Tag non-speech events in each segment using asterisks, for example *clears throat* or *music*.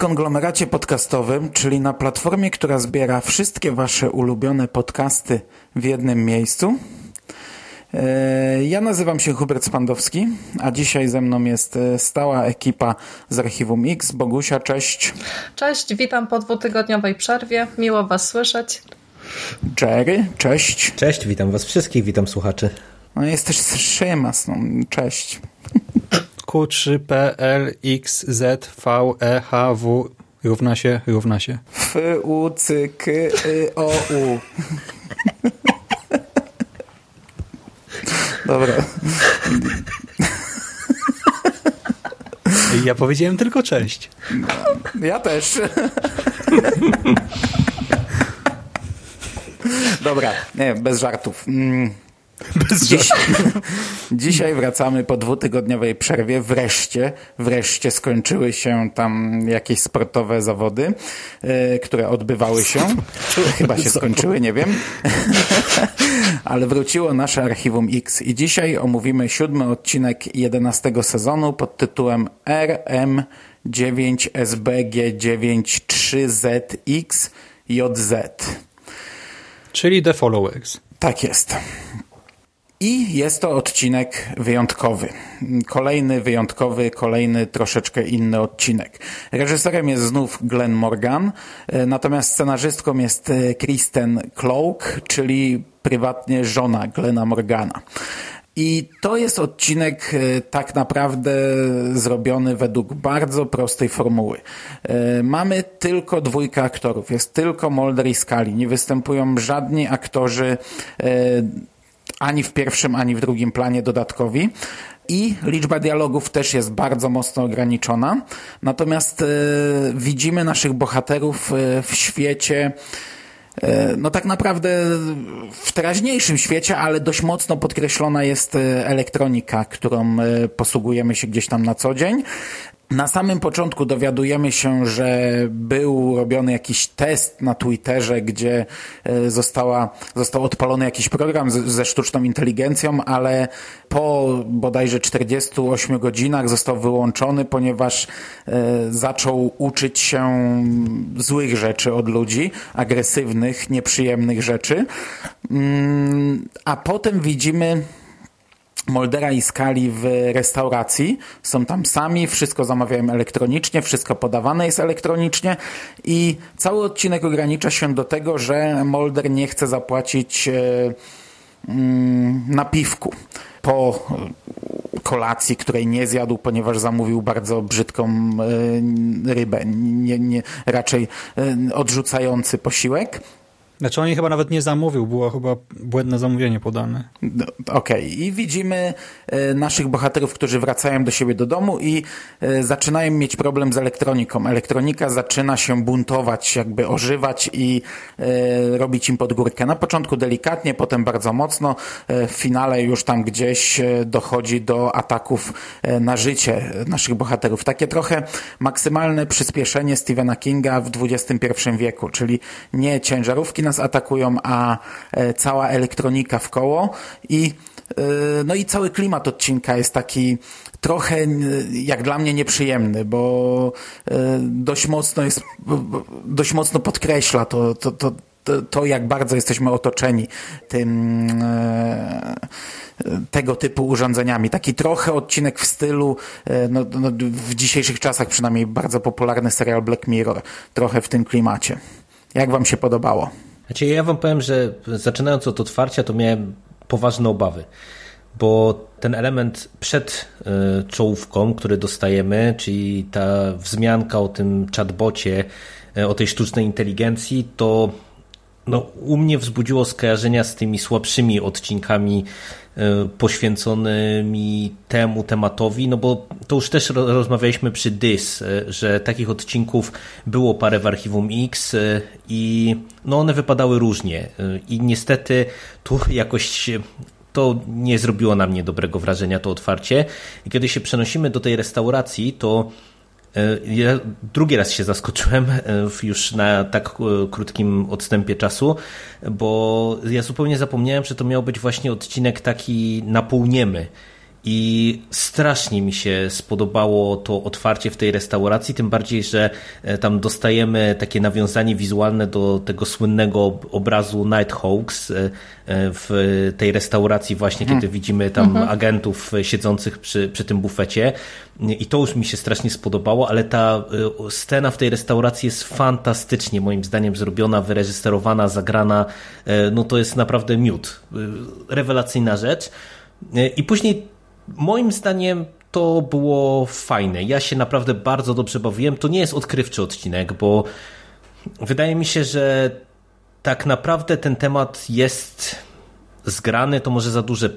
Konglomeracie podcastowym, czyli na platformie, która zbiera wszystkie Wasze ulubione podcasty w jednym miejscu. E, Ja nazywam się Hubert Spandowski, a dzisiaj ze mną jest e, stała ekipa z Archiwum X. Bogusia, cześć. Cześć, witam po dwutygodniowej przerwie. Miło Was słyszeć. Jerry, cześć. Cześć, witam was wszystkich, witam słuchaczy. No jest też Szymas, no, cześć. *laughs* Q3PLXZVEHW równa się, równa się. F, U, C, K, Y, O, U. Dobra. Ja powiedziałem tylko cześć. Ja też. Dobra, nie, bez żartów. Bez Dziś, *laughs* dzisiaj wracamy po dwutygodniowej przerwie. Wreszcie, wreszcie skończyły się tam jakieś sportowe zawody, e, które odbywały się. Chyba się *laughs* skończyły, nie wiem. *laughs* Ale wróciło nasze Archiwum X i dzisiaj omówimy siódmy odcinek jedenastego sezonu pod tytułem RM9SBG93ZXJZ. Czyli The Followers. Tak jest. I jest to odcinek wyjątkowy. Kolejny wyjątkowy, kolejny troszeczkę inny odcinek. Reżyserem jest znów Glenn Morgan, e, natomiast scenarzystką jest e, Kristen Cloak, czyli prywatnie żona Glena Morgana. I to jest odcinek e, tak naprawdę zrobiony według bardzo prostej formuły. Mamy tylko dwójkę aktorów, jest tylko Mulder i Scully. Nie występują żadni aktorzy ani w pierwszym, ani w drugim planie dodatkowi. I liczba dialogów też jest bardzo mocno ograniczona. Natomiast e, widzimy naszych bohaterów e, w świecie e, no tak naprawdę w teraźniejszym świecie, ale dość mocno podkreślona jest elektronika, którą posługujemy się gdzieś tam na co dzień. Na samym początku dowiadujemy się, że był robiony jakiś test na Twitterze, gdzie e, została, został odpalony jakiś program z, ze sztuczną inteligencją, ale po bodajże 48 godzinach został wyłączony, ponieważ e, zaczął uczyć się złych rzeczy od ludzi, agresywnych, nieprzyjemnych rzeczy. Mm, A potem widzimy Moldera i Skali w restauracji. Są tam sami, wszystko zamawiają elektronicznie, wszystko podawane jest elektronicznie i cały odcinek ogranicza się do tego, że Molder nie chce zapłacić e, mm, napiwku po kolacji, której nie zjadł, ponieważ zamówił bardzo brzydką e, rybę, nie, nie, raczej e, odrzucający posiłek. Znaczy on jej chyba nawet nie zamówił, było chyba błędne zamówienie podane. No, Okej, i widzimy e, naszych bohaterów, którzy wracają do siebie do domu i e, zaczynają mieć problem z elektroniką. Elektronika zaczyna się buntować, jakby ożywać i e, robić im podgórkę. Na początku delikatnie, potem bardzo mocno. W finale już tam gdzieś dochodzi do ataków na życie naszych bohaterów. Takie trochę maksymalne przyspieszenie Stephena Kinga w XXI wieku, czyli nie ciężarówki nas atakują, a e, cała elektronika w koło i e, no i cały klimat odcinka jest taki trochę jak dla mnie nieprzyjemny, bo e, dość mocno jest, dość mocno podkreśla to, to, to, to, jak bardzo jesteśmy otoczeni tym tego typu urządzeniami. Taki trochę odcinek w stylu, no, no, w dzisiejszych czasach przynajmniej bardzo popularny serial Black Mirror. Trochę w tym klimacie. Jak wam się podobało? Znaczy, ja wam powiem, że zaczynając od otwarcia, to miałem poważne obawy, bo ten element przed y, czołówką, który dostajemy, czyli ta wzmianka o tym chatbocie, y, o tej sztucznej inteligencji, to no, u mnie wzbudziło skojarzenia z tymi słabszymi odcinkami y, poświęconymi temu tematowi, no bo to już też rozmawialiśmy przy DYS, że takich odcinków było parę w Archiwum X i no one wypadały różnie i niestety tu jakoś to nie zrobiło na mnie dobrego wrażenia to otwarcie. I kiedy się przenosimy do tej restauracji, to e, ja drugi raz się zaskoczyłem e, już na tak e, krótkim odstępie czasu, bo ja zupełnie zapomniałem, że to miał być właśnie odcinek taki napółniemy. I strasznie mi się spodobało to otwarcie w tej restauracji, tym bardziej, że e, tam dostajemy takie nawiązanie wizualne do tego słynnego obrazu Nighthawks e, e, w tej restauracji właśnie, kiedy hmm. widzimy tam mhm. agentów siedzących przy, przy tym bufecie. I to już mi się strasznie spodobało, ale ta scena w tej restauracji jest fantastycznie moim zdaniem zrobiona, wyreżyserowana, zagrana. No to jest naprawdę miód. Rewelacyjna rzecz. I później Moim zdaniem to było fajne. Ja się naprawdę bardzo dobrze bawiłem. To nie jest odkrywczy odcinek, bo wydaje mi się, że tak naprawdę ten temat jest zgrany, to może za duże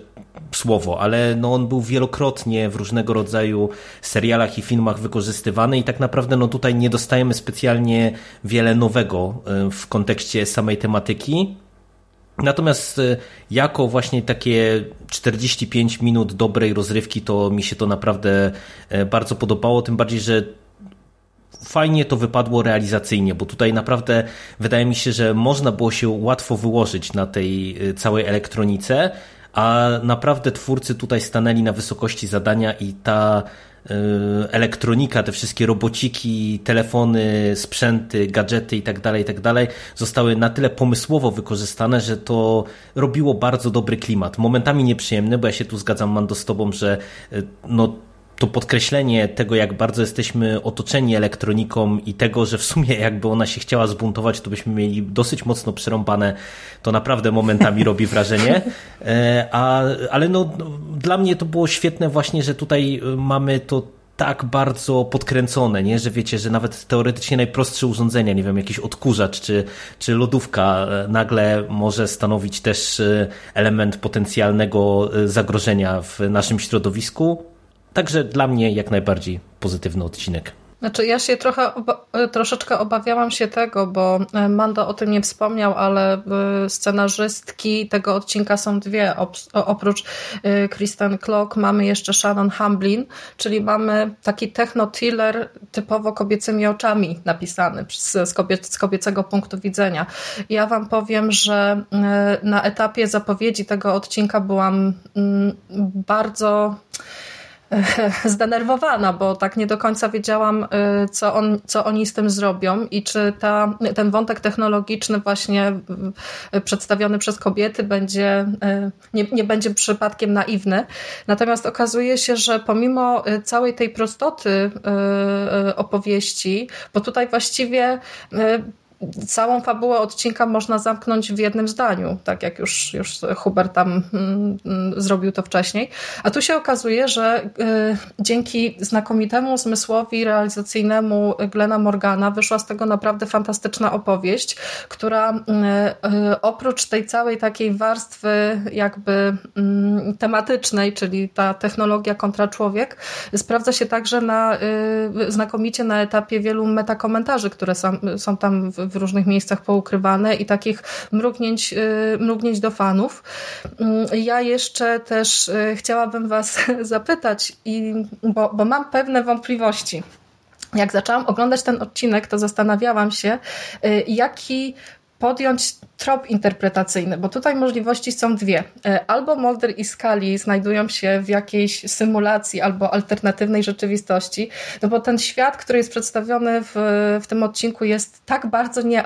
słowo, ale no on był wielokrotnie w różnego rodzaju serialach i filmach wykorzystywany i tak naprawdę no tutaj nie dostajemy specjalnie wiele nowego e, w kontekście samej tematyki. Natomiast y, jako właśnie takie 45 minut dobrej rozrywki, to mi się to naprawdę e, bardzo podobało, tym bardziej, że fajnie to wypadło realizacyjnie, bo tutaj naprawdę wydaje mi się, że można było się łatwo wyłożyć na tej y, całej elektronice, a naprawdę twórcy tutaj stanęli na wysokości zadania i ta elektronika, te wszystkie robociki, telefony, sprzęty, gadżety itd., tak itd. Tak zostały na tyle pomysłowo wykorzystane, że to robiło bardzo dobry klimat. Momentami nieprzyjemny, bo ja się tu zgadzam, Mando, z tobą, że y, no to podkreślenie tego, jak bardzo jesteśmy otoczeni elektroniką i tego, że w sumie jakby ona się chciała zbuntować, to byśmy mieli dosyć mocno przerąbane, to naprawdę momentami *laughs* robi wrażenie. E, a, ale no, dla mnie to było świetne właśnie, że tutaj mamy to tak bardzo podkręcone, nie? że wiecie, że nawet teoretycznie najprostsze urządzenia, nie wiem, jakiś odkurzacz czy, czy lodówka e, nagle może stanowić też e, element potencjalnego zagrożenia w naszym środowisku Także dla mnie jak najbardziej pozytywny odcinek. Znaczy ja się trochę, oba troszeczkę obawiałam się tego, bo e, Mando o tym nie wspomniał, ale e, scenarzystki tego odcinka są dwie. Oprócz e, Kristen Klock mamy jeszcze Shannon Hamblin, czyli mamy taki techno-thriller typowo kobiecymi oczami napisany z, z kobiecego punktu widzenia. Ja wam powiem, że na etapie zapowiedzi tego odcinka byłam mm, bardzo *laughs* zdenerwowana, bo tak nie do końca wiedziałam, y, co, on, co oni z tym zrobią i czy ta, ten wątek technologiczny właśnie y, przedstawiony przez kobiety będzie, y, nie, nie będzie przypadkiem naiwny. Natomiast okazuje się, że pomimo całej tej prostoty opowieści, bo tutaj właściwie całą fabułę odcinka można zamknąć w jednym zdaniu, tak jak już, już Hubert tam mm, mm, zrobił to wcześniej. A tu się okazuje, że y, dzięki znakomitemu zmysłowi realizacyjnemu Glena Morgana wyszła z tego naprawdę fantastyczna opowieść, która y, y, oprócz tej całej takiej warstwy jakby mm, tematycznej, czyli ta technologia kontra człowiek, sprawdza się także na, znakomicie na etapie wielu metakomentarzy, które są, są tam w w różnych miejscach poukrywane i takich mrugnięć, y, mrugnięć do fanów. Mm, ja jeszcze też y, chciałabym Was *laughs* zapytać, i, bo, bo mam pewne wątpliwości. Jak zaczęłam oglądać ten odcinek, to zastanawiałam się, y, jaki podjąć trop interpretacyjny, bo tutaj możliwości są dwie. E, albo Mulder i Scully znajdują się w jakiejś symulacji albo alternatywnej rzeczywistości, no bo ten świat, który jest przedstawiony w, w tym odcinku jest tak bardzo nie,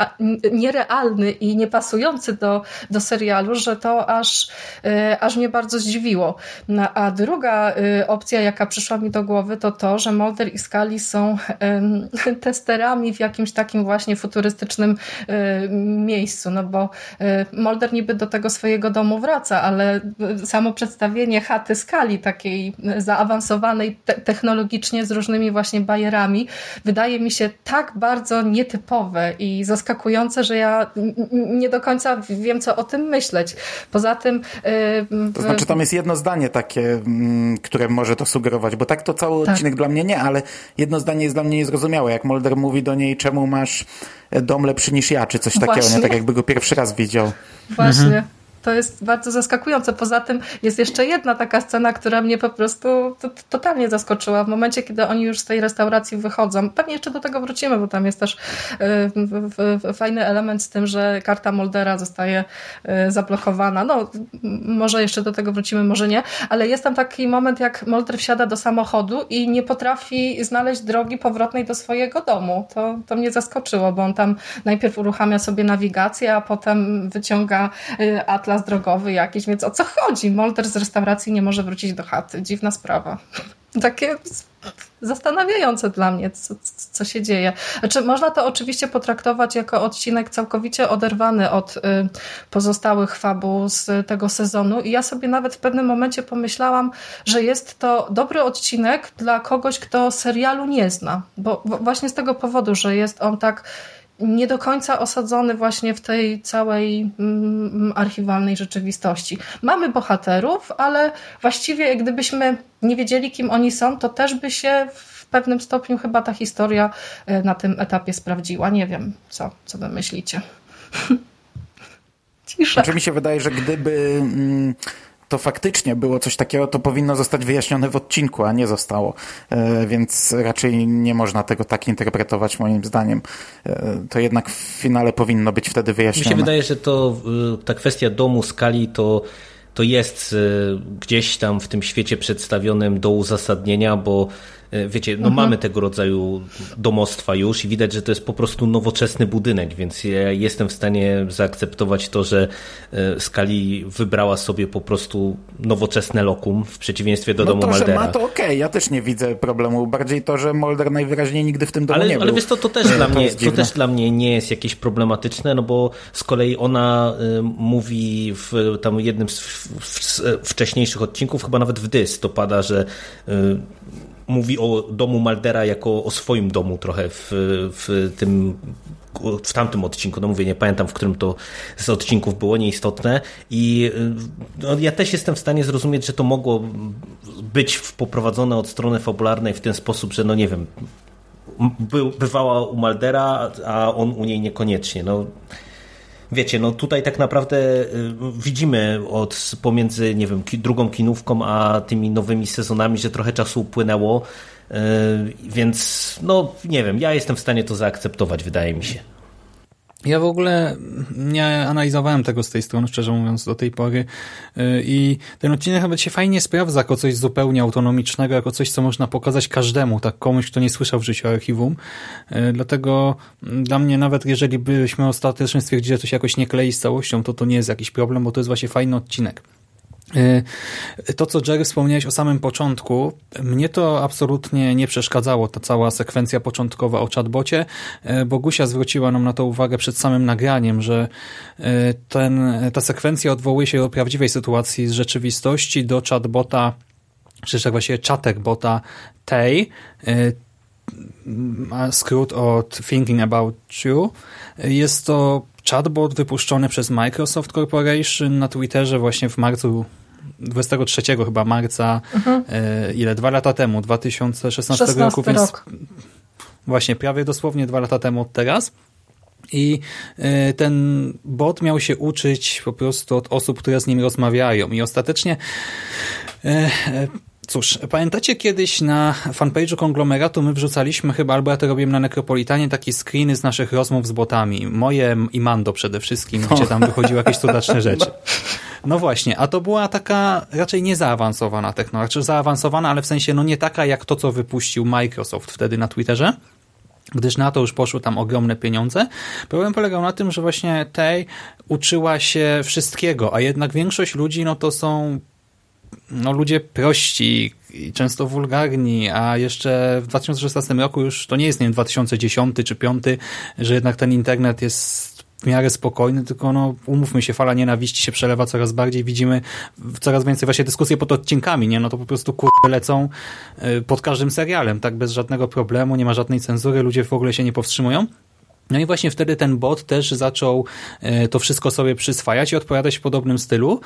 nierealny i niepasujący do, do serialu, że to aż, e, aż mnie bardzo zdziwiło. No, a druga e, opcja, jaka przyszła mi do głowy, to to, że Mulder i Scully są *laughs* testerami w jakimś takim właśnie futurystycznym miejscu, no bo Molder niby do tego swojego domu wraca, ale samo przedstawienie chaty skali takiej zaawansowanej te technologicznie z różnymi właśnie bajerami wydaje mi się tak bardzo nietypowe i zaskakujące, że ja nie do końca wiem, co o tym myśleć. Poza tym... To znaczy tam jest jedno zdanie takie, mm, które może to sugerować, bo tak to cały tak. odcinek dla mnie nie, ale jedno zdanie jest dla mnie niezrozumiałe. Jak Mulder mówi do niej, czemu masz dom lepszy niż ja, czy coś takiego. Nie? Tak jakby go pierwszy raz widział. Właśnie. Mhm to jest bardzo zaskakujące. Poza tym jest jeszcze jedna taka scena, która mnie po prostu to, to, totalnie zaskoczyła. W momencie, kiedy oni już z tej restauracji wychodzą, pewnie jeszcze do tego wrócimy, bo tam jest też y, fajny element z tym, że karta Moldera zostaje y, zablokowana. No, może jeszcze do tego wrócimy, może nie, ale jest tam taki moment, jak Molder wsiada do samochodu i nie potrafi znaleźć drogi powrotnej do swojego domu. To, to mnie zaskoczyło, bo on tam najpierw uruchamia sobie nawigację, a potem wyciąga y, atlas atlas drogowy jakiś, więc o co chodzi? Molder z restauracji nie może wrócić do chaty. Dziwna sprawa. *laughs* Takie zastanawiające dla mnie, co, co się dzieje. Znaczy, można to oczywiście potraktować jako odcinek całkowicie oderwany od y, pozostałych fabuł z tego sezonu i ja sobie nawet w pewnym momencie pomyślałam, że jest to dobry odcinek dla kogoś, kto serialu nie zna, bo właśnie z tego powodu, że jest on tak nie do końca osadzony właśnie w tej całej mm, archiwalnej rzeczywistości. Mamy bohaterów, ale właściwie gdybyśmy nie wiedzieli, kim oni są, to też by się w pewnym stopniu chyba ta historia e, na tym etapie sprawdziła. Nie wiem, co, co wy myślicie. *laughs* Cisza. Znaczy mi się wydaje, że gdyby... To faktycznie było coś takiego, to powinno zostać wyjaśnione w odcinku, a nie zostało. E, więc raczej nie można tego tak interpretować moim zdaniem. E, to jednak w finale powinno być wtedy wyjaśnione. Mi się wydaje, że to e, ta kwestia domu, skali to to jest gdzieś tam w tym świecie przedstawionym do uzasadnienia, bo wiecie, no mhm. mamy tego rodzaju domostwa już i widać, że to jest po prostu nowoczesny budynek, więc ja jestem w stanie zaakceptować to, że e, Skali wybrała sobie po prostu nowoczesne lokum w przeciwieństwie do no domu to, Maldera. Że ma to okej, okay. ja też nie widzę problemu. Bardziej to, że Molder najwyraźniej nigdy w tym domu ale, nie był. Ale wiesz, to, to, też dla mnie, to też dla mnie nie jest jakieś problematyczne, no bo z kolei ona y, mówi w tam jednym z w, w, wcześniejszych odcinków, chyba nawet w Dys to pada, że y, mówi o domu Maldera jako o swoim domu trochę w, w tym w tamtym odcinku, no mówię, nie pamiętam, w którym to z odcinków było nieistotne i no, ja też jestem w stanie zrozumieć, że to mogło być poprowadzone od strony fabularnej w ten sposób, że no nie wiem, by, bywała u Maldera, a on u niej niekoniecznie. No, wiecie, no tutaj tak naprawdę y, widzimy od pomiędzy, nie wiem, drugą kinówką a tymi nowymi sezonami, że trochę czasu upłynęło, y, więc no nie wiem, ja jestem w stanie to zaakceptować, wydaje mi się. Ja w ogóle nie analizowałem tego z tej strony, szczerze mówiąc, do tej pory y, i ten odcinek nawet się fajnie sprawdza jako coś zupełnie autonomicznego, jako coś, co można pokazać każdemu, tak komuś, kto nie słyszał w życiu archiwum. Y, dlatego dla mnie nawet jeżeli byśmy ostatecznie stwierdzili, że to się jakoś nie klei z całością, to to nie jest jakiś problem, bo to jest właśnie fajny odcinek. Y, to, co Jerry wspomniałeś o samym początku, mnie to absolutnie nie przeszkadzało, ta cała sekwencja początkowa o chatbocie. Y, Bogusia zwróciła nam na to uwagę przed samym nagraniem, że y, ten, ta sekwencja odwołuje się do prawdziwej sytuacji z rzeczywistości, do chatbota, czy też właściwie czatek bota Tej, skrót od Thinking About You. Jest to chatbot wypuszczony przez Microsoft Corporation na Twitterze właśnie w marcu 23 chyba marca, mhm. e, ile? Dwa lata temu, 2016 roku, więc rok. właśnie prawie dosłownie dwa lata temu od teraz. I e, ten bot miał się uczyć po prostu od osób, które z nim rozmawiają. I ostatecznie e, Cóż, pamiętacie kiedyś na fanpage'u konglomeratu my wrzucaliśmy chyba, albo ja to robiłem na Nekropolitanie, takie screeny z naszych rozmów z botami. Moje i Mando przede wszystkim, no. gdzie tam wychodziły jakieś cudaczne rzeczy. No właśnie, a to była taka raczej niezaawansowana technologia, znaczy zaawansowana, ale w sensie no nie taka jak to, co wypuścił Microsoft wtedy na Twitterze, gdyż na to już poszły tam ogromne pieniądze. Problem polegał na tym, że właśnie tej uczyła się wszystkiego, a jednak większość ludzi no to są no, ludzie prości i często wulgarni, a jeszcze w 2016 roku już to nie jest, nie wiem, 2010 czy 2005, że jednak ten internet jest w miarę spokojny, tylko no, umówmy się, fala nienawiści się przelewa coraz bardziej, widzimy coraz więcej właśnie dyskusji pod odcinkami, nie? No to po prostu kurwy lecą y, pod każdym serialem, tak bez żadnego problemu, nie ma żadnej cenzury, ludzie w ogóle się nie powstrzymują. No i właśnie wtedy ten bot też zaczął e, to wszystko sobie przyswajać i odpowiadać w podobnym stylu.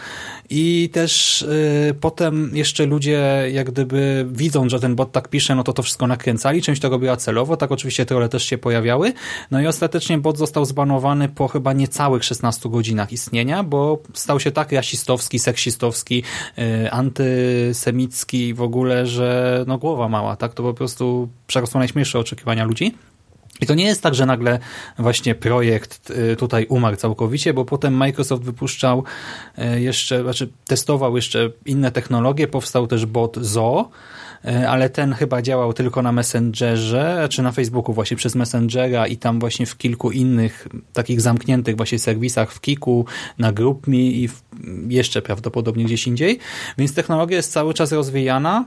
I też y, potem jeszcze ludzie jak gdyby widzą, że ten bot tak pisze, no to to wszystko nakręcali. Część to robiła celowo, tak oczywiście trolle też się pojawiały. No i ostatecznie bot został zbanowany po chyba niecałych 16 godzinach istnienia, bo stał się tak rasistowski, seksistowski, y, antysemicki w ogóle, że no głowa mała, tak? To po prostu przerosło najśmielsze oczekiwania ludzi. I to nie jest tak, że nagle właśnie projekt y, tutaj umarł całkowicie, bo potem Microsoft wypuszczał y, jeszcze, znaczy testował jeszcze inne technologie, powstał też bot Zo, y, ale ten chyba działał tylko na Messengerze, czy na Facebooku właśnie przez Messengera i tam właśnie w kilku innych takich zamkniętych właśnie serwisach, w Kiku, na GroupMe i jeszcze prawdopodobnie gdzieś indziej. Więc technologia jest cały czas rozwijana,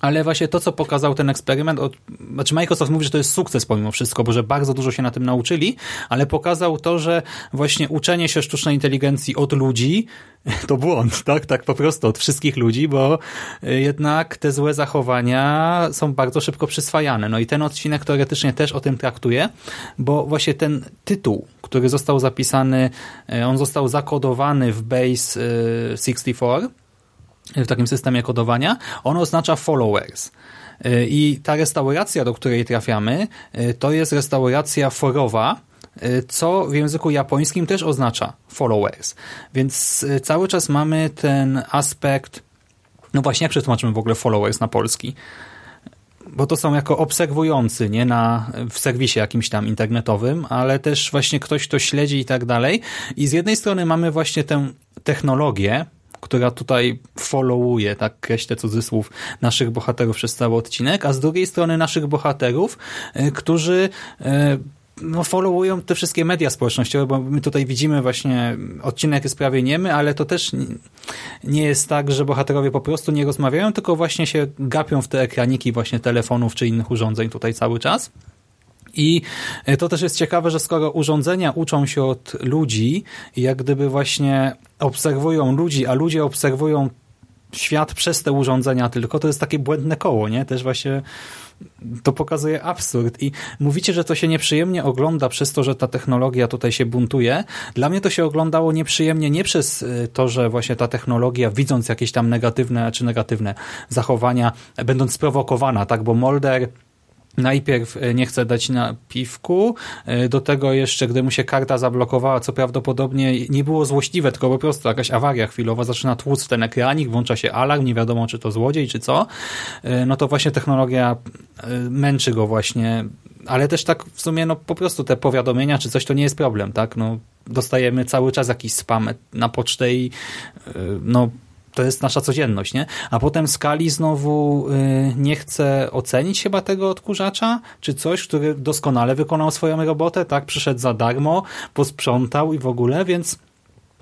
ale właśnie to, co pokazał ten eksperyment, od, znaczy Microsoft mówi, że to jest sukces pomimo wszystko, bo że bardzo dużo się na tym nauczyli, ale pokazał to, że właśnie uczenie się sztucznej inteligencji od ludzi *laughs* to błąd, tak? Tak po prostu od wszystkich ludzi, bo jednak te złe zachowania są bardzo szybko przyswajane. No i ten odcinek teoretycznie też o tym traktuje, bo właśnie ten tytuł, który został zapisany, on został zakodowany w Base 64, w takim systemie kodowania, on oznacza followers. Y, I ta restauracja, do której trafiamy, y, to jest restauracja forowa, y, co w języku japońskim też oznacza followers. Więc cały czas mamy ten aspekt, no właśnie, jak przetłumaczymy w ogóle followers na polski? Bo to są jako obserwujący, nie na, w serwisie jakimś tam internetowym, ale też właśnie ktoś, kto śledzi i tak dalej. I z jednej strony mamy właśnie tę technologię, która tutaj followuje, tak kreślę cudzysłów, naszych bohaterów przez cały odcinek, a z drugiej strony naszych bohaterów, e, którzy e, no, followują te wszystkie media społecznościowe, bo my tutaj widzimy właśnie, odcinek jest prawie niemy, ale to też nie jest tak, że bohaterowie po prostu nie rozmawiają, tylko właśnie się gapią w te ekraniki właśnie telefonów czy innych urządzeń tutaj cały czas. I to też jest ciekawe, że skoro urządzenia uczą się od ludzi jak gdyby właśnie obserwują ludzi, a ludzie obserwują świat przez te urządzenia tylko, to jest takie błędne koło, nie? Też właśnie to pokazuje absurd i mówicie, że to się nieprzyjemnie ogląda przez to, że ta technologia tutaj się buntuje. Dla mnie to się oglądało nieprzyjemnie nie przez y, to, że właśnie ta technologia, widząc jakieś tam negatywne czy negatywne zachowania, będąc sprowokowana, tak, bo Molder Najpierw e, nie chce dać na piwku, e, do tego jeszcze, gdy mu się karta zablokowała, co prawdopodobnie nie było złośliwe, tylko po prostu jakaś awaria chwilowa, zaczyna tłuc ten ekranik, włącza się alarm, nie wiadomo czy to złodziej, czy co, e, no to właśnie technologia męczy go właśnie, ale też tak w sumie no po prostu te powiadomienia, czy coś to nie jest problem, tak, no dostajemy cały czas jakiś spam na pocztę i no to jest nasza codzienność, nie? A potem Skali znowu y, nie chce ocenić chyba tego odkurzacza, czy coś, który doskonale wykonał swoją robotę, tak? Przyszedł za darmo, posprzątał i w ogóle, więc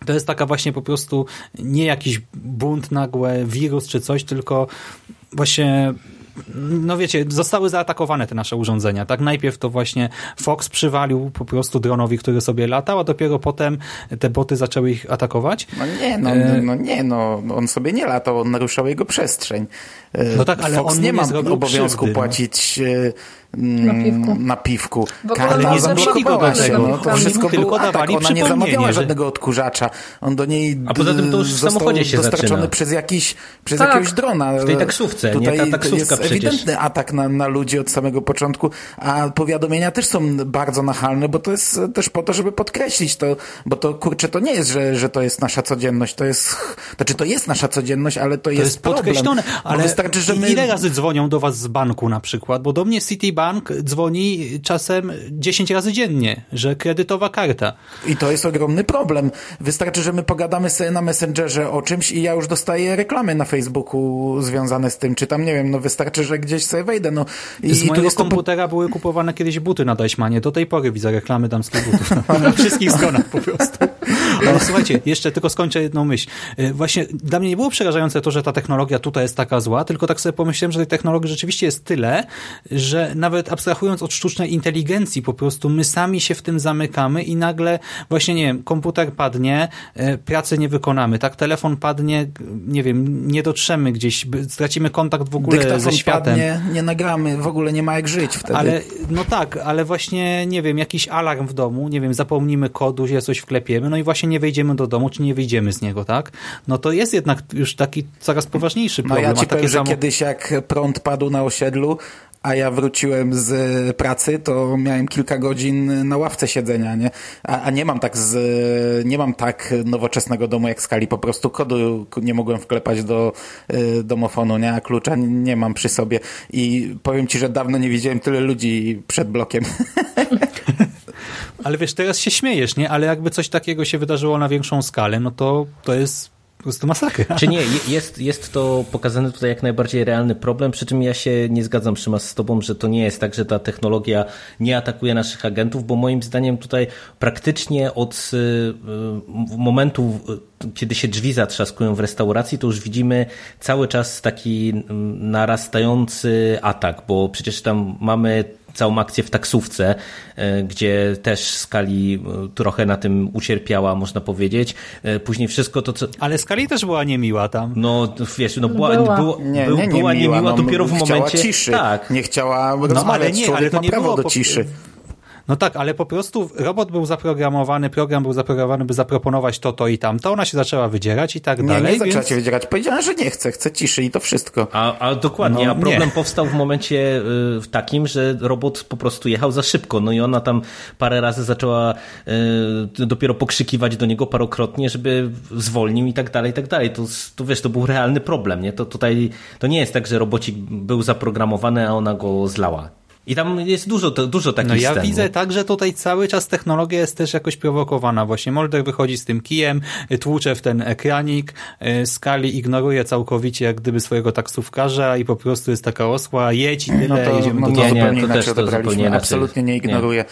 to jest taka właśnie po prostu nie jakiś bunt nagłe, wirus czy coś, tylko właśnie no wiecie, zostały zaatakowane te nasze urządzenia. Tak najpierw to właśnie Fox przywalił po prostu dronowi, który sobie latał, a dopiero potem te boty zaczęły ich atakować. No nie, no, e, no nie, no on sobie nie latał, on naruszał jego przestrzeń. E, no tak, ale Fox on nie ma obowiązku krzywdy, no. płacić e, na piwku. Na piwku. Ale nie zmusili go do tego. No, to wszystko tylko był atak. Ona nie zamawiała żadnego odkurzacza. On do niej A poza tym to już w samochodzie się dostarczony zaczyna. przez, jakiś, przez tak. jakiegoś drona. W tej taksówce, Tutaj nie? Ta taksówka jest przecież. ewidentny atak na, na ludzi od samego początku, a powiadomienia też są bardzo nachalne, bo to jest też po to, żeby podkreślić to, bo to kurczę, to nie jest, że, że to jest nasza codzienność, to jest, znaczy to jest nasza codzienność, ale to, to jest, jest podkreślone, ale wystarczy, że my... ile razy dzwonią do was z banku na przykład, bo do mnie Citibank dzwoni czasem 10 razy dziennie, że kredytowa karta. I to jest ogromny problem. Wystarczy, że my pogadamy sobie na Messengerze o czymś i ja już dostaję reklamy na Facebooku związane z tym, czy tam, nie wiem, no wystarczy, że gdzieś sobie wejdę. No, i, z mojego komputera to... były kupowane kiedyś buty na Deichmanie. Do tej pory widzę reklamy damskich butów. *laughs* na wszystkich stronach po prostu. Ale słuchajcie, jeszcze tylko skończę jedną myśl. Y, właśnie dla mnie nie było przerażające to, że ta technologia tutaj jest taka zła, tylko tak sobie pomyślałem, że tej technologii rzeczywiście jest tyle, że nawet abstrahując od sztucznej inteligencji, po prostu my sami się w tym zamykamy i nagle właśnie, nie wiem, komputer padnie, y, pracy nie wykonamy, tak, telefon padnie, nie wiem, nie dotrzemy gdzieś, stracimy kontakt w ogóle Dyktafon ze światem. Padnie, nie nagramy, w ogóle nie ma jak żyć wtedy. Ale, no tak, ale właśnie, nie wiem, jakiś alarm w domu, nie wiem, zapomnimy kodu, że coś wklepiemy, no i właśnie nie wejdziemy do domu, czy nie wyjdziemy z niego, tak? No to jest jednak już taki coraz poważniejszy No problem. ja ci powiem, że samo... kiedyś jak prąd padł na osiedlu, a ja wróciłem z pracy, to miałem kilka godzin na ławce siedzenia, nie? A, a nie mam tak z, nie mam tak nowoczesnego domu jak skali, po prostu kodu nie mogłem wklepać do y, domofonu, nie? A klucza nie mam przy sobie i powiem ci, że dawno nie widziałem tyle ludzi przed blokiem. *laughs* Ale wiesz, teraz się śmiejesz, nie? Ale jakby coś takiego się wydarzyło na większą skalę, no to to jest po prostu masakra. Czy nie, jest, jest to pokazany tutaj jak najbardziej realny problem, przy czym ja się nie zgadzam Szymas z tobą, że to nie jest tak, że ta technologia nie atakuje naszych agentów, bo moim zdaniem tutaj praktycznie od y, y, momentu, y, kiedy się drzwi zatrzaskują w restauracji, to już widzimy cały czas taki mm, narastający atak, bo przecież tam mamy całą akcję w taksówce, e, gdzie też Skali e, trochę na tym ucierpiała, można powiedzieć. E, Później wszystko to, co... Ale Skali też była niemiła tam. No, wiesz, no była, Była. było, Nie, był- nie, nie była miła, niemiła no, dopiero w chciała momencie... ciszy. Tak. Nie chciała ale rozmawiać. nie, ale Człowiek to ma nie prawo było do po- ciszy. No tak, ale po prostu robot był zaprogramowany, program był zaprogramowany, by zaproponować to, to i tamto. Ona się zaczęła wydzierać i tak Nie, dalej. nie zaczęła więc... cię wydzierać. Powiedziała, że nie chce, chce ciszy i to wszystko. A, a dokładnie, No, a problem nie. powstał w momencie y, w takim, że robot po prostu jechał za szybko. No i ona tam parę razy zaczęła y, dopiero pokrzykiwać do niego parokrotnie, żeby zwolnił i tak dalej, i tak dalej. To, to wiesz, to był realny problem, nie? To tutaj to nie jest tak, że robocik był zaprogramowany, a ona go zlała. I tam jest dużo, dużo takich No ja scen, widzę nie? tak, że tutaj cały czas technologia jest też jakoś prowokowana. Właśnie Molder wychodzi z tym kijem, tłucze w ten ekranik, y, Skali ignoruje całkowicie jak gdyby swojego taksówkarza i po prostu jest taka osła, jedź i tyle, No to, jedziemy no do to Nie, nie, zupełnie to inaczej też to zupełnie. Absolutnie nie Nie. ignoruję.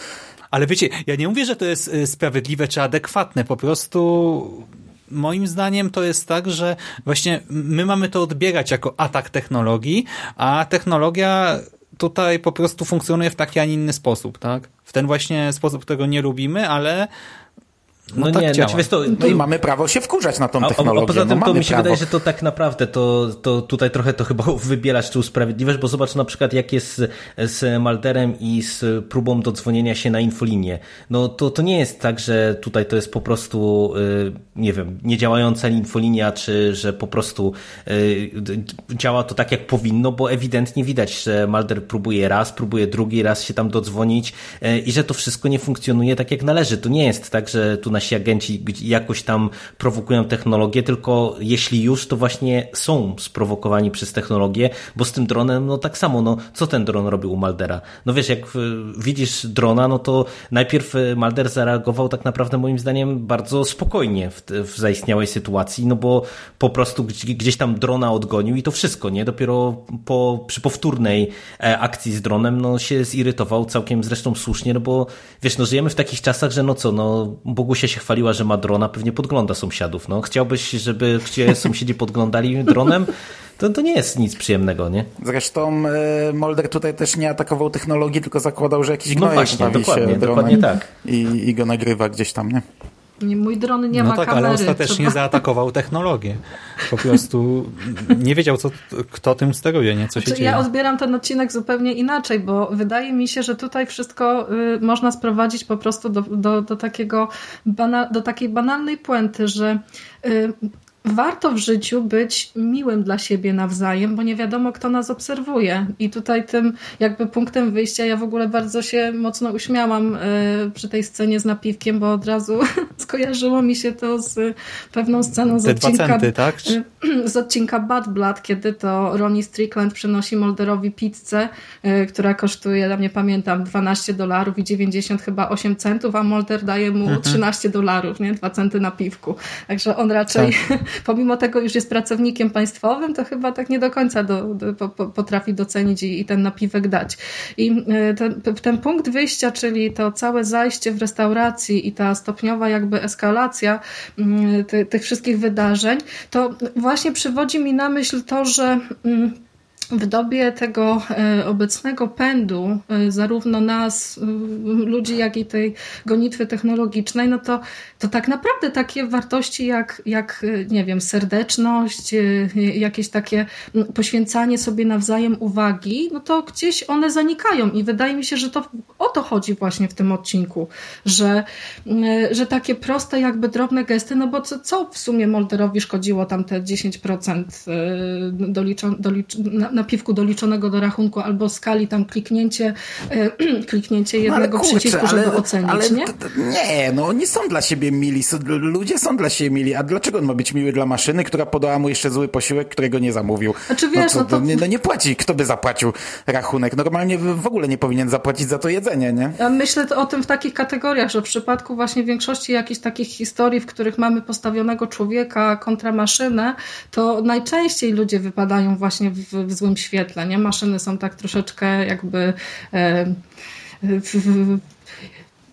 Ale wiecie, ja nie mówię, że to jest y, sprawiedliwe czy adekwatne, po prostu moim zdaniem to jest tak, że właśnie my mamy to odbierać jako atak technologii, a technologia tutaj po prostu funkcjonuje w taki, a nie inny sposób, tak? W ten właśnie sposób, którego nie lubimy, ale no, No tak nie, działa. znaczy to, No i mamy prawo się wkurzać na tą A, a, technologię. a poza tym no, to mi się prawo. wydaje, że to tak naprawdę to, to tutaj trochę to chyba *laughs* wybielasz czy usprawiedliwiasz, bo zobacz na przykład jak jest z, z Malderem i z próbą dodzwonienia się na infolinię. No to, to nie jest tak, że tutaj to jest po prostu y, nie wiem, niedziałająca infolinia, czy że po prostu y, działa to tak jak powinno, bo ewidentnie widać, że Malder próbuje raz, próbuje drugi raz się tam dodzwonić y, i że to wszystko nie funkcjonuje tak jak należy. To nie jest tak, że tu nasi agenci jakoś tam prowokują technologię, tylko jeśli już, to właśnie są sprowokowani przez technologię, bo z tym dronem, no tak samo, no co ten dron robił u Maldera? No wiesz, jak y, widzisz drona, no to najpierw y, Malder zareagował tak naprawdę moim zdaniem bardzo spokojnie w, w zaistniałej sytuacji, no bo po prostu gdzieś, tam drona odgonił i to wszystko, nie? Dopiero po, przy powtórnej e, akcji z dronem, no się zirytował całkiem zresztą słusznie, no bo wiesz, no żyjemy w takich czasach, że no co, no Bogusia się chwaliła, że ma drona, pewnie podgląda sąsiadów, no chciałbyś, żeby sąsiedzi podglądali dronem, to, to nie jest nic przyjemnego, nie? Zresztą e, Molder tutaj też nie atakował technologii, tylko zakładał, że jakiś No gnojek właśnie, bawi dokładnie, się dronem dokładnie tak. I, I go nagrywa gdzieś tam, nie? Mój dron nie no ma tak, kamery. ale ostatecznie trzeba- zaatakował technologię. Po prostu nie wiedział, co, kto tym steruje, nie? Co się Znaczy, dzieje. ja odbieram ten odcinek zupełnie inaczej, bo wydaje mi się, że tutaj wszystko y, można sprowadzić po prostu do, do, do, takiego bana, do takiej banalnej puenty, że y, warto w życiu być miłym dla siebie nawzajem, bo nie wiadomo, kto nas obserwuje. I tutaj tym jakby punktem wyjścia ja w ogóle bardzo się mocno uśmiałam y, przy tej scenie z napiwkiem, bo od razu *laughs* skojarzyło mi się to z pewną sceną z Te odcinka centy, tak? *clears throat* z odcinka Bad Blood, kiedy to Ronnie Strickland przynosi Molderowi pizzę, y, która kosztuje, ja nie pamiętam, 12 dolarów i 90 chyba 8 centów, a Molder daje mu 13 dolarów, nie? 2 centy na piwku. Także on raczej *laughs* pomimo tego, już jest pracownikiem państwowym, to chyba tak nie do końca do, do, po, potrafi docenić i, i, ten napiwek dać. I e, ten, ten punkt wyjścia, czyli to całe zajście w restauracji i ta stopniowa jakby eskalacja mm, ty, tych wszystkich wydarzeń, to właśnie przywodzi mi na myśl to, że mm, w dobie tego e, obecnego pędu, e, zarówno nas, e, ludzi, jak i tej gonitwy technologicznej, no to, to tak naprawdę takie wartości jak, jak, nie wiem, serdeczność, jakieś takie poświęcanie sobie nawzajem uwagi, no to gdzieś one zanikają. I wydaje mi się, że to o to chodzi właśnie w tym odcinku, że, że takie proste, jakby drobne gesty, no bo co, co w sumie Molderowi szkodziło tam te 10% doliczone, dolicz, napiwku doliczonego do rachunku albo skali tam kliknięcie, e, *clears throat* kliknięcie jednego no kurczę, przycisku, żeby ale, ocenić, ale, nie? Nie, no oni są dla siebie mili, ludzie są dla siebie mili, a dlaczego on ma być miły dla maszyny, która podała mu jeszcze zły posiłek, którego nie zamówił? Znaczy, wiesz, no, no, to... no, no nie płaci, kto by zapłacił rachunek? Normalnie w ogóle nie powinien zapłacić za to jedzenie, nie? Ja myślę o tym w takich kategoriach, że w przypadku właśnie większości jakichś takich historii, w których mamy postawionego człowieka kontra maszynę, to najczęściej ludzie wypadają właśnie w, w złym złym świetle, nie? Maszyny są tak troszeczkę jakby e,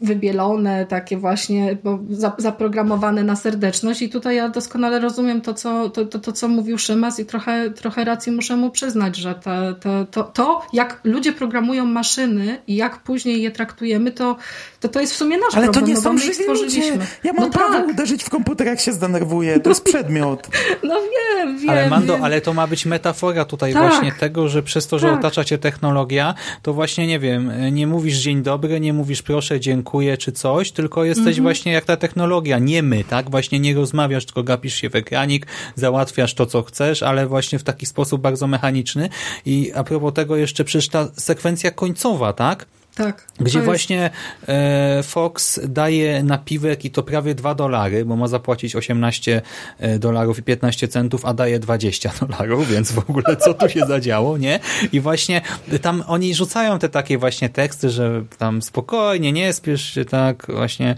wybielone, takie właśnie bo zaprogramowane na serdeczność i tutaj ja doskonale rozumiem to, co, to, to, to, co mówił Szymas i trochę, trochę racji muszę mu przyznać, że te, to, to, jak ludzie programują maszyny i jak później je traktujemy, to, to, to jest w sumie nasz Ale problem. to nie no, są żywi ludzie. Ja mam no prawo tak. uderzyć w komputer, jak się zdenerwuję. To jest *laughs* przedmiot. No wiem, wiem. Ale Mando, wiem. ale to ma być metafora tutaj tak. właśnie tego, że przez to, że tak. otacza cię technologia, to właśnie, nie wiem, nie mówisz dzień dobry, nie mówisz proszę, dziękuję, czy coś, tylko jesteś mhm. właśnie jak ta technologia, nie my, tak? Właśnie nie rozmawiasz, tylko gapisz się w ekranik, załatwiasz to, co chcesz, ale właśnie w taki sposób bardzo mechaniczny. I a propos tego jeszcze przecież ta sekwencja końcowa, tak? Tak. Gdzie właśnie e, Fox daje napiwek i to prawie 2 dolary, bo ma zapłacić 18 e, dolarów i 15 centów, a daje 20 *laughs* dolarów, więc w ogóle co tu się zadziało, nie? I właśnie tam oni rzucają te takie właśnie teksty, że tam spokojnie, nie spiesz się tak właśnie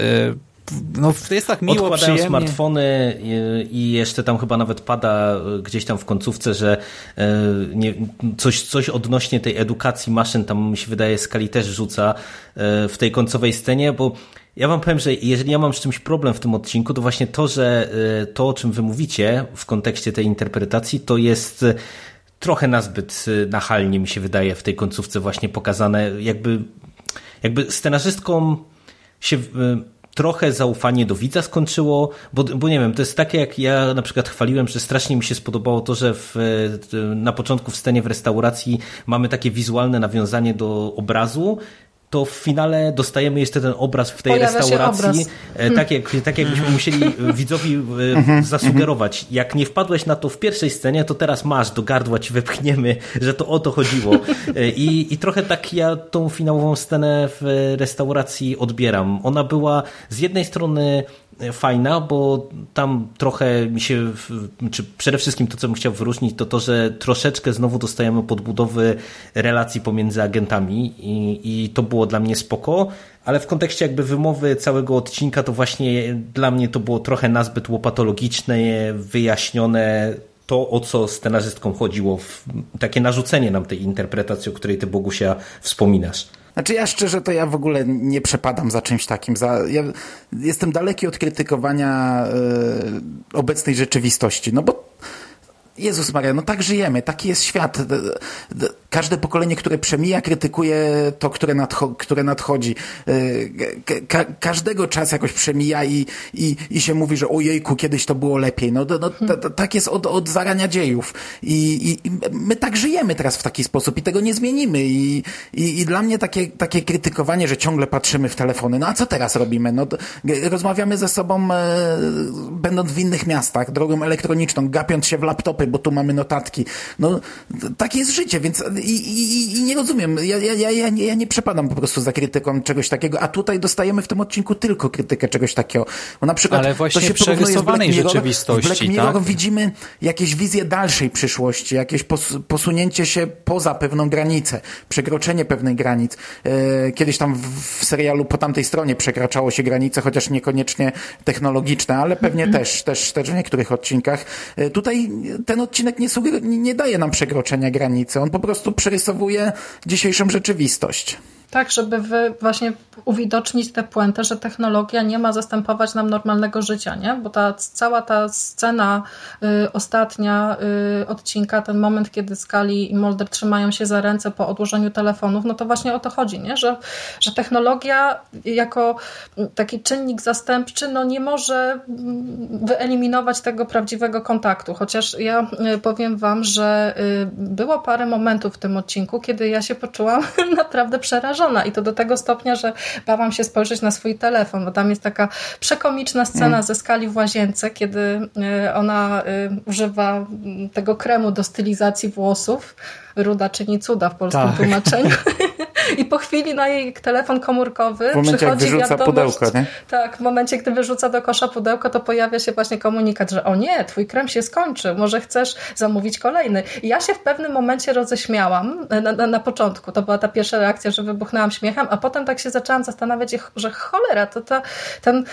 e, no, to jest tak miło, Odkładają przyjemnie. smartfony i jeszcze tam chyba nawet pada e, gdzieś tam w końcówce, że e, nie, coś, coś odnośnie tej edukacji maszyn tam mi się wydaje skali też rzuca e, w tej końcowej scenie, bo ja wam powiem, że jeżeli ja mam z czymś problem w tym odcinku, to właśnie to, że to, o czym wy mówicie w kontekście tej interpretacji, to jest trochę nazbyt nachalnie mi się wydaje w tej końcówce właśnie pokazane, jakby, jakby scenarzystkom się trochę zaufanie do widza skończyło, bo, bo nie wiem, to jest takie jak ja na przykład chwaliłem, że strasznie mi się spodobało to, że w, na początku w scenie w restauracji mamy takie wizualne nawiązanie do obrazu, to w finale dostajemy jeszcze ten obraz w tej Pojawia restauracji, e, tak, jak, tak jakbyśmy musieli widzowi e, *laughs* mhm, zasugerować. Jak nie wpadłeś na to w pierwszej scenie, to teraz masz, do gardła ci wepchniemy, że to o to chodziło. E, I, i trochę tak ja tą finałową scenę w restauracji odbieram. Ona była z jednej strony fajna, bo tam trochę mi się, czy przede wszystkim to, co bym chciał wyróżnić, to to, że troszeczkę znowu dostajemy podbudowy relacji pomiędzy agentami i, i to było dla mnie spoko, ale w kontekście jakby wymowy całego odcinka, to właśnie dla mnie to było trochę nazbyt łopatologiczne, wyjaśnione, to, o co scenarzystkom chodziło, takie narzucenie nam tej interpretacji, o której ty Bogusia wspominasz. Znaczy ja szczerze to ja w ogóle nie przepadam za czymś takim. Za, ja jestem daleki od krytykowania y, obecnej rzeczywistości, no bo Jezus Maria, no tak żyjemy, taki jest świat. Każde pokolenie, które przemija, krytykuje to, które, nadcho które nadchodzi. E, ka każdego czas jakoś przemija i, i, i się mówi, że ojejku, kiedyś to było lepiej. No, no tak jest od, od zarania dziejów. I, I, my tak żyjemy teraz w taki sposób i tego nie zmienimy. I, i, i dla mnie takie, takie krytykowanie, że ciągle patrzymy w telefony, no a co teraz robimy? No, rozmawiamy ze sobą, e, będąc w innych miastach, drogą elektroniczną, gapiąc się w laptopy, bo tu mamy notatki. No, takie jest życie, więc i, i, i nie rozumiem. Ja, ja, ja, ja, nie, ja nie przepadam po prostu za krytyką czegoś takiego, a tutaj dostajemy w tym odcinku tylko krytykę czegoś takiego. Bo na przykład Ale właśnie to się przerysowanej Mirror. rzeczywistości, W Black Mirror tak? widzimy jakieś wizje dalszej przyszłości, jakieś pos, posunięcie się poza pewną granicę, przekroczenie pewnej granic. E, Kiedyś tam w, w serialu po tamtej stronie przekraczało się granice, chociaż niekoniecznie technologiczne, ale pewnie *clears throat* też, też, też w niektórych odcinkach. E, Tutaj ten odcinek nie, nie daje nam przekroczenia granicy, on po prostu przerysowuje dzisiejszą rzeczywistość. Tak, żeby wy właśnie uwidocznić tę puentę, że technologia nie ma zastępować nam normalnego życia, nie? Bo ta cała ta scena y, ostatnia y, odcinka, ten moment, kiedy Skali i Mulder trzymają się za ręce po odłożeniu telefonów, no to właśnie o to chodzi, nie? Że, że technologia jako taki czynnik zastępczy, no nie może wyeliminować tego prawdziwego kontaktu. Chociaż ja y, powiem wam, że y, było parę momentów w tym odcinku, kiedy ja się poczułam *laughs* naprawdę przerażona i to do tego stopnia, że bałam się spojrzeć na swój telefon, bo tam jest taka przekomiczna scena ze skali w łazience, kiedy y, ona y, używa mm, tego kremu do stylizacji włosów. Ruda czyni cuda w polskim Tak. tłumaczeniu. *laughs* I po chwili na jej telefon komórkowy W momencie, jak przychodzi wyrzuca wiadomość, pudełko, nie? Tak, w momencie, gdy wyrzuca do kosza pudełko, to pojawia się właśnie komunikat, że o nie, twój krem się skończył, może chcesz zamówić kolejny. I ja się w pewnym momencie roześmiałam na, na, na początku. To była ta pierwsza reakcja, że wybuchnęłam śmiechem, a potem tak się zaczęłam zastanawiać, że cholera, to, to ten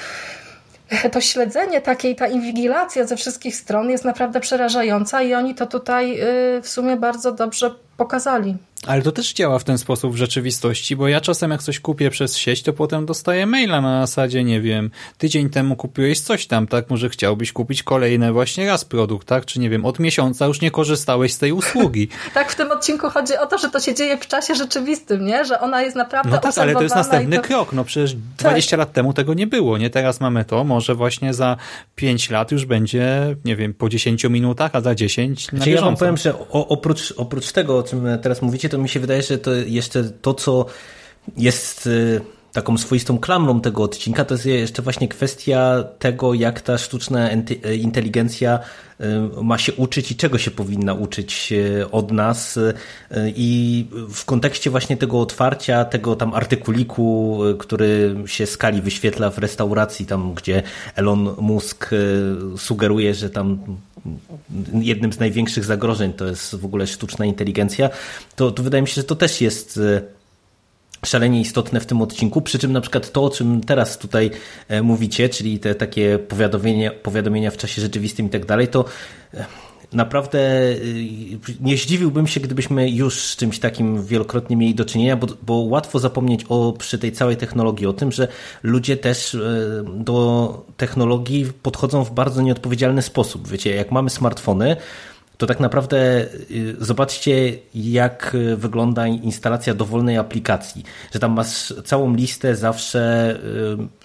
to śledzenie takiej, ta inwigilacja ze wszystkich stron jest naprawdę przerażająca i oni to tutaj y, w sumie bardzo dobrze pokazali. Ale to też działa w ten sposób w rzeczywistości, bo ja czasem jak coś kupię przez sieć, to potem dostaję maila na zasadzie, nie wiem, tydzień temu kupiłeś coś tam, tak? Może chciałbyś kupić kolejny właśnie raz produkt, tak? Czy nie wiem, od miesiąca już nie korzystałeś z tej usługi. *laughs* Tak, w tym odcinku chodzi o to, że to się dzieje w czasie rzeczywistym, nie? Że ona jest naprawdę No tak, ale to jest następny to... krok. No przecież 20 lat temu tego nie było, nie? Teraz mamy to, może właśnie za 5 lat już będzie, nie wiem, po 10 minutach, a za 10 na Znaczy, ja wam powiem, że oprócz, oprócz tego, o czym teraz mówicie, to mi się wydaje, że to jeszcze to, co jest y, taką swoistą klamrą tego odcinka, to jest jeszcze właśnie kwestia tego, jak ta sztuczna enti- inteligencja y, ma się uczyć i czego się powinna uczyć y, od nas i w kontekście właśnie tego otwarcia, tego tam artykuliku, który się skali wyświetla w restauracji, tam gdzie Elon Musk sugeruje, że tam jednym z największych zagrożeń to jest w ogóle sztuczna inteligencja, to, to wydaje mi się, że to też jest szalenie istotne w tym odcinku, przy czym na przykład to, o czym teraz tutaj e, mówicie, czyli te takie powiadomienia, powiadomienia w czasie rzeczywistym i tak dalej, to e, naprawdę y, nie zdziwiłbym się, gdybyśmy już z czymś takim wielokrotnie mieli do czynienia, bo, bo łatwo zapomnieć o, przy tej całej technologii o tym, że ludzie też e, do technologii podchodzą w bardzo nieodpowiedzialny sposób. Wiecie, jak mamy smartfony, to tak naprawdę y, zobaczcie, jak y, wygląda instalacja dowolnej aplikacji. Że tam masz całą listę zawsze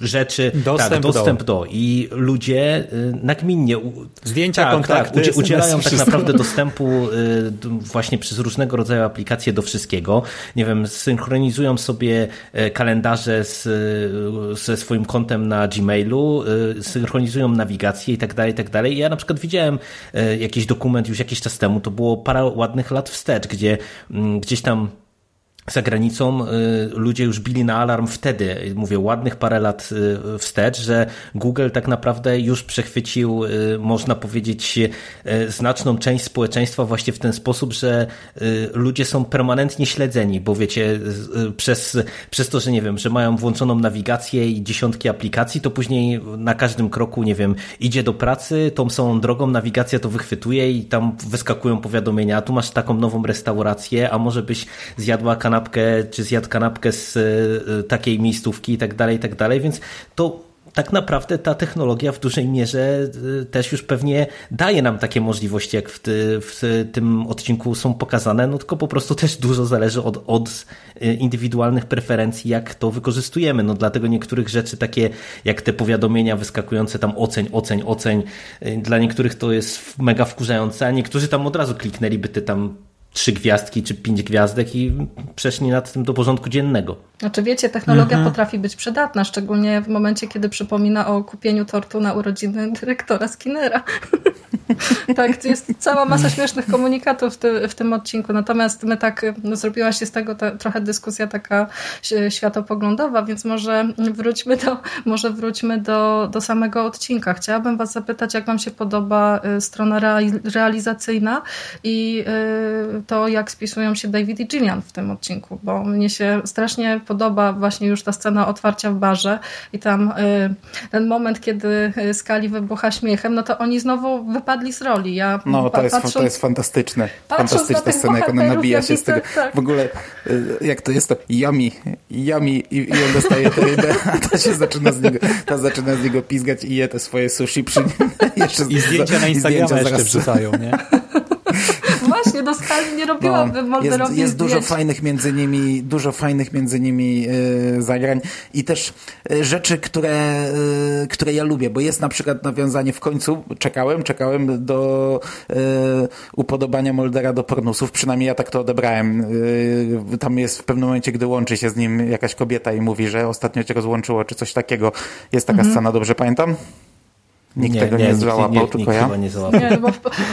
y, rzeczy, Dostęp tak, do. dostęp do. I ludzie nagminnie Zdjęcia, tak, kontakty, tak, udzie- SMS, udzielają tak wszystko. naprawdę *laughs* dostępu właśnie przez różnego rodzaju aplikacje do wszystkiego. Nie wiem, synchronizują sobie e, kalendarze z, ze swoim kontem na Gmailu, synchronizują nawigację i tak dalej, i tak dalej. Ja na przykład widziałem e, jakiś dokument już jakiś czas temu, to było parę ładnych lat wstecz, gdzie mm, gdzieś tam za granicą y, ludzie już bili na alarm wtedy, mówię ładnych parę lat y, wstecz, że Google tak naprawdę już przechwycił, y, można powiedzieć, znaczną część społeczeństwa właśnie w ten sposób, że ludzie są permanentnie śledzeni, bo wiecie, przez, przez to, że nie wiem, że mają włączoną nawigację i dziesiątki aplikacji, to później na każdym kroku, nie wiem, idzie do pracy, tą samą drogą nawigacja to wychwytuje i tam wyskakują powiadomienia, a tu masz taką nową restaurację, a może byś zjadła kanapkę, czy zjadł kanapkę z y, takiej miejscówki i tak dalej, i tak dalej, więc to tak naprawdę ta technologia w dużej mierze y, też już pewnie daje nam takie możliwości, jak w, ty, w tym odcinku są pokazane, no tylko po prostu też dużo zależy od, od y, indywidualnych preferencji, jak to wykorzystujemy. No dlatego niektórych rzeczy takie jak te powiadomienia wyskakujące tam oceń, oceń, oceń, dla niektórych to jest mega wkurzające, a niektórzy tam od razu kliknęliby te tam trzy gwiazdki czy pięć gwiazdek i przeszli nad tym do porządku dziennego. Znaczy wiecie, technologia potrafi być przydatna, szczególnie w momencie, kiedy przypomina o kupieniu tortu na urodziny dyrektora Skinnera. *laughs* tak, jest cała masa śmiesznych komunikatów w, ty, w tym odcinku, natomiast my tak, no, zrobiła się z tego te, trochę dyskusja taka światopoglądowa, więc może wróćmy do, może wróćmy do, do samego odcinka. Chciałabym was zapytać, jak wam się podoba y, strona realizacyjna i y, to, jak spisują się David i Gillian w tym odcinku, bo mnie się strasznie podoba właśnie już ta scena otwarcia w barze i tam y, ten moment, kiedy Skali wybucha śmiechem, no to oni znowu wypadli z roli. Ja no, to jest, patrząc, to jest fantastyczne. Fantastyczna scena, jak ona nabija się z tego. Tak. W ogóle, jak to jest to yummy, yummy i, i on dostaje tę rybę, a ta się zaczyna z niego, ta zaczyna z niego pizgać i je te swoje sushi przy nim. *laughs* I zdjęcia na Instagrama jeszcze wrzucają, nie? Właśnie, do skali nie robiłabym no, Jest, jest dużo fajnych między nimi, dużo fajnych między nimi yy, zagrań i też yy, rzeczy, które, yy, które ja lubię, bo jest na przykład nawiązanie w końcu, czekałem, czekałem do upodobania Moldera do pornusów, przynajmniej ja tak to odebrałem. Tam jest w pewnym momencie, gdy łączy się z nim jakaś kobieta i mówi, że ostatnio cię rozłączyło, czy coś takiego. Jest taka mhm. scena, dobrze pamiętam? Nikt nie, tego nie, nie załapał, tylko ja? Nie, załapał. nie, bo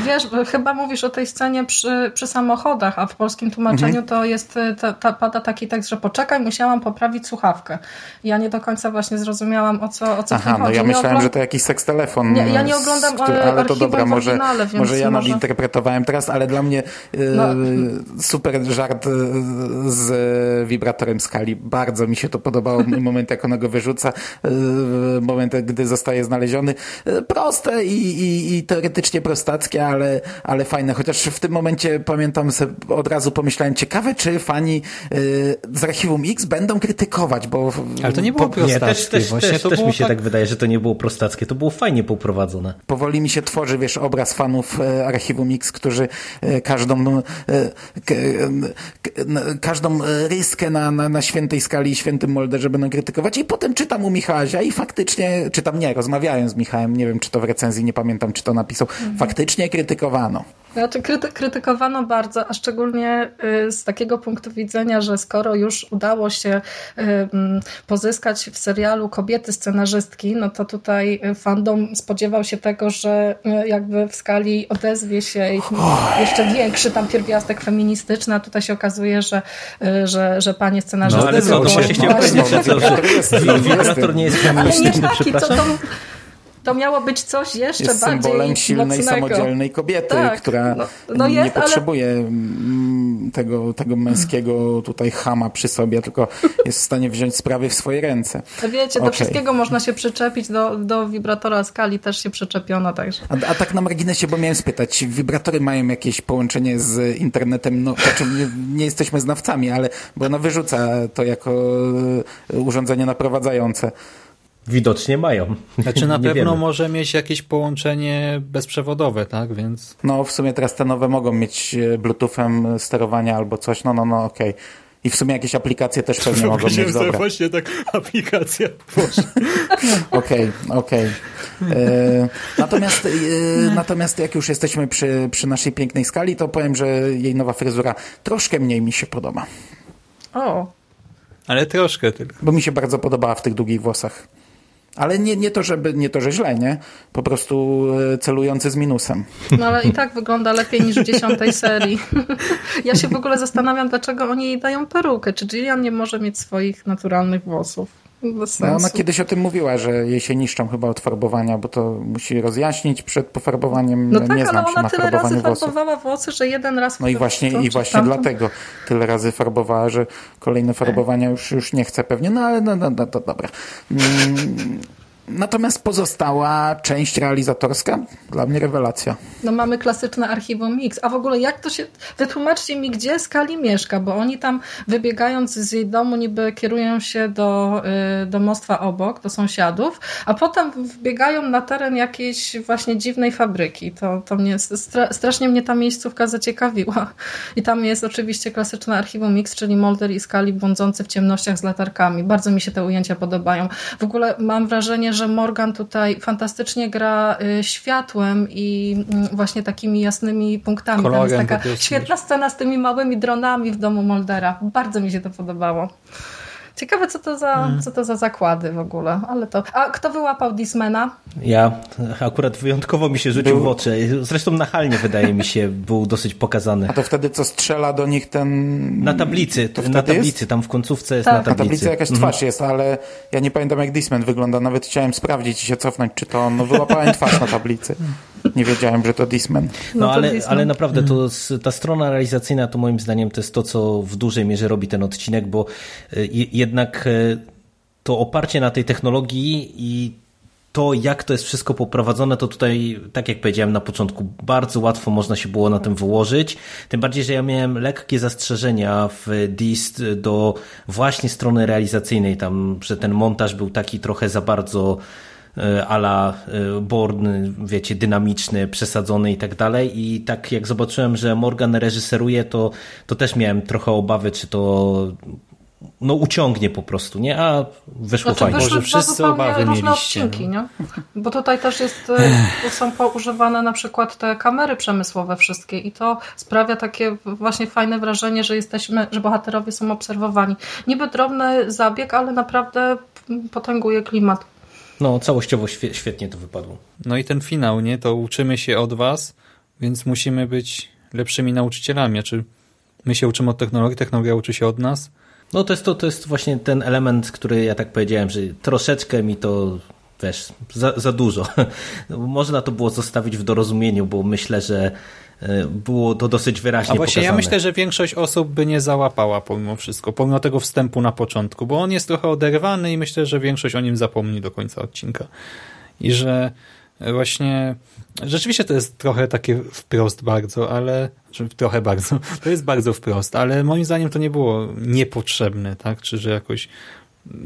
wiesz, chyba mówisz o tej scenie przy, przy samochodach, a w polskim tłumaczeniu mhm. to jest, ta, ta, pada taki tekst, że poczekaj, musiałam poprawić słuchawkę. Ja nie do końca właśnie zrozumiałam, o co, o co Aha, no ja myślałem, że to jakiś seks telefon. Nie, ja nie oglądam który, Ale to dobra, może, może ja może... nadinterpretowałem teraz, ale dla mnie no. super żart e, z wibratorem skali. Bardzo mi się to podobało. moment, jak ona go wyrzuca, e, moment, gdy zostaje znaleziony proste i, i, i teoretycznie prostackie, ale, ale fajne. Chociaż w tym momencie pamiętam, sobie, od razu pomyślałem, ciekawe, czy fani y, z Archiwum X będą krytykować, bo... Ale to nie było prostackie. Nie, też, też, też, też mi się tak... tak wydaje, że to nie było prostackie. To było fajnie poprowadzone. Powoli mi się tworzy, wiesz, obraz fanów y, Archiwum X, którzy y, każdą każdą ryskę na, na, na świętej skali i świętym molderze będą krytykować i potem czytam u Michała i faktycznie, czytam nie, rozmawiałem z Michałem, nie wiem, czy to w recenzji, nie pamiętam, czy to napisał, mhm. faktycznie krytykowano. Znaczy, kryty krytykowano bardzo, a szczególnie y, z takiego punktu widzenia, że skoro już udało się y, mm, pozyskać w serialu kobiety scenarzystki, no to tutaj fandom spodziewał się tego, że y, jakby w skali odezwie się jeszcze większy tam pierwiastek feministyczny, a tutaj się okazuje, że, że, że panie scenarzystki... No ale co, to właśnie chciałem powiedzieć, że nie jest feministyczny, przepraszam. To miało być coś jeszcze jest bardziej symbolem silnej, mocnego. samodzielnej kobiety, tak, która no, no jest, nie potrzebuje ale... Mm, tego, tego męskiego tutaj chama przy sobie, tylko jest w stanie wziąć sprawy w swoje ręce. Wiecie, okay. do wszystkiego można się przyczepić, do, do wibratora skali też się przyczepiono. Także. A, a tak na marginesie, bo miałem spytać, wibratory mają jakieś połączenie z internetem, no znaczy nie, nie jesteśmy znawcami, ale bo ona wyrzuca to jako e, urządzenie naprowadzające. Widocznie mają. Znaczy na *laughs* pewno wiemy. może mieć jakieś połączenie bezprzewodowe, tak? Więc... No w sumie teraz te nowe mogą mieć e, bluetoothem sterowania albo coś, no no no okej. Okay. I w sumie jakieś aplikacje też pewnie *laughs* mogą mieć, dobra. właśnie tak aplikacja. *laughs* Okej, okej. E, natomiast, e, natomiast jak już jesteśmy przy, przy naszej pięknej skali, to powiem, że jej nowa fryzura troszkę mniej mi się podoba. O. Ale troszkę tylko. Bo mi się bardzo podobała w tych długich włosach. Ale nie, nie, to, żeby, nie to, że źle, nie? Po prostu e, celujący z minusem. No ale i tak wygląda lepiej niż w dziesiątej serii. Ja się w ogóle zastanawiam, dlaczego oni jej dają perukę. Czy Gillian nie może mieć swoich naturalnych włosów? No, ona kiedyś o tym mówiła, że jej się niszczą chyba od farbowania, bo to musi rozjaśnić przed pofarbowaniem. No nie tak, znam ale ona tyle razy włosów. farbowała włosy, że jeden raz... No i właśnie, i właśnie dlatego tyle razy farbowała, że kolejne farbowania już, już nie chce pewnie. No ale no, no, no to dobra. Natomiast pozostała część realizatorska dla mnie rewelacja. No mamy klasyczne archiwum Mix. A w ogóle jak to się... Wytłumaczcie mi, gdzie Skali mieszka, bo oni tam wybiegając z jej domu niby kierują się do y, domostwa obok, do sąsiadów, a potem wbiegają na teren jakiejś właśnie dziwnej fabryki. To, to mnie... Stra strasznie mnie ta miejscówka zaciekawiła. I tam jest oczywiście klasyczne archiwum Mix, czyli Molder i Skali błądzący w ciemnościach z latarkami. Bardzo mi się te ujęcia podobają. W ogóle mam wrażenie, że Morgan tutaj fantastycznie gra y, światłem i mm, właśnie takimi jasnymi punktami. Kolorem Tam jest taka świetna scena z tymi małymi dronami w domu Moldera. Bardzo mi się to podobało. Ciekawe, co to, za, Hmm. co to za zakłady w ogóle, ale to... A kto wyłapał Dismana? Ja akurat wyjątkowo mi się rzucił Był- w oczy. Zresztą nachalnie wydaje mi się był dosyć pokazany. A to wtedy co strzela do nich ten... Na tablicy, To na tablicy, jest? tam w końcówce jest Tak. na Na Na tablicy. tablicy jakaś twarz jest, ale ja nie pamiętam jak Disman wygląda. Nawet chciałem sprawdzić i się cofnąć, czy to on. No wyłapałem twarz na tablicy. Nie wiedziałem, że to Disman. No, No to ale, ale naprawdę to, s- ta strona realizacyjna to moim zdaniem to jest to, co w dużej mierze robi ten odcinek, bo y, je- jednak y, to oparcie na tej technologii i to, jak to jest wszystko poprowadzone, to tutaj, tak jak powiedziałem na początku, bardzo łatwo można się było na tym wyłożyć. Tym bardziej, że ja miałem lekkie zastrzeżenia w Dist do właśnie strony realizacyjnej, tam, że ten montaż był taki trochę za bardzo e, ala e, Born, wiecie, dynamiczny, przesadzony i tak dalej. I tak jak zobaczyłem, że Morgan reżyseruje, to, to też miałem trochę obawy, czy to no uciągnie po prostu, nie? A wyszło Znaczy, fajnie. Może wszyscy obawy różne mieliście, odcinki, nie? Bo tutaj też jest, tu są poużywane na przykład te kamery przemysłowe wszystkie i to sprawia takie właśnie fajne wrażenie, że jesteśmy, że bohaterowie są obserwowani. Niby drobny zabieg, ale naprawdę potęguje klimat. No, całościowo świe- świetnie to wypadło. No i ten finał, nie? To uczymy się od was, więc musimy być lepszymi nauczycielami. Czy my się uczymy od technologii, technologia uczy się od nas? No to jest, to, to jest właśnie ten element, który ja tak powiedziałem, że troszeczkę mi to, wiesz, za, za dużo. *laughs* No, Można to było zostawić w dorozumieniu, bo myślę, że e, było to dosyć wyraźnie A właśnie ja pokazane. myślę, że większość osób by nie załapała pomimo wszystko, pomimo tego wstępu na początku, bo on jest trochę oderwany i myślę, że większość o nim zapomni do końca odcinka. I że właśnie rzeczywiście to jest trochę takie wprost bardzo, ale że trochę bardzo, *laughs* to jest bardzo wprost, ale moim zdaniem to nie było niepotrzebne, tak? Czy że jakoś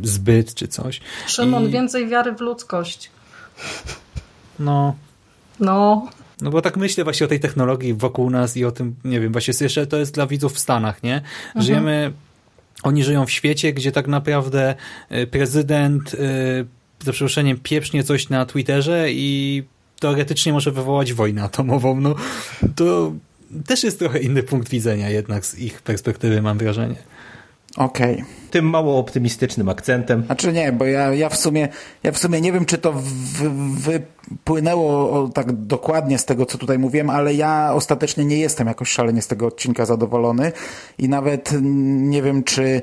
zbyt, czy coś. Szymon, I- więcej wiary w ludzkość. No, No, No bo tak myślę właśnie o tej technologii wokół nas i o tym, nie wiem, właśnie jeszcze to jest dla widzów w Stanach, nie? Żyjemy, oni żyją w świecie, gdzie tak naprawdę y, prezydent, y, za przeproszeniem, pieprznie coś na Twitterze i teoretycznie może wywołać wojnę atomową. No to też jest trochę inny punkt widzenia jednak z ich perspektywy, mam wrażenie. Okej. Tym mało optymistycznym akcentem. Znaczy nie, bo ja, ja, w sumie, ja w sumie nie wiem, czy to wy- wypłynęło tak dokładnie z tego, co tutaj mówiłem, ale ja ostatecznie nie jestem jakoś szalenie z tego odcinka zadowolony i nawet nie wiem, czy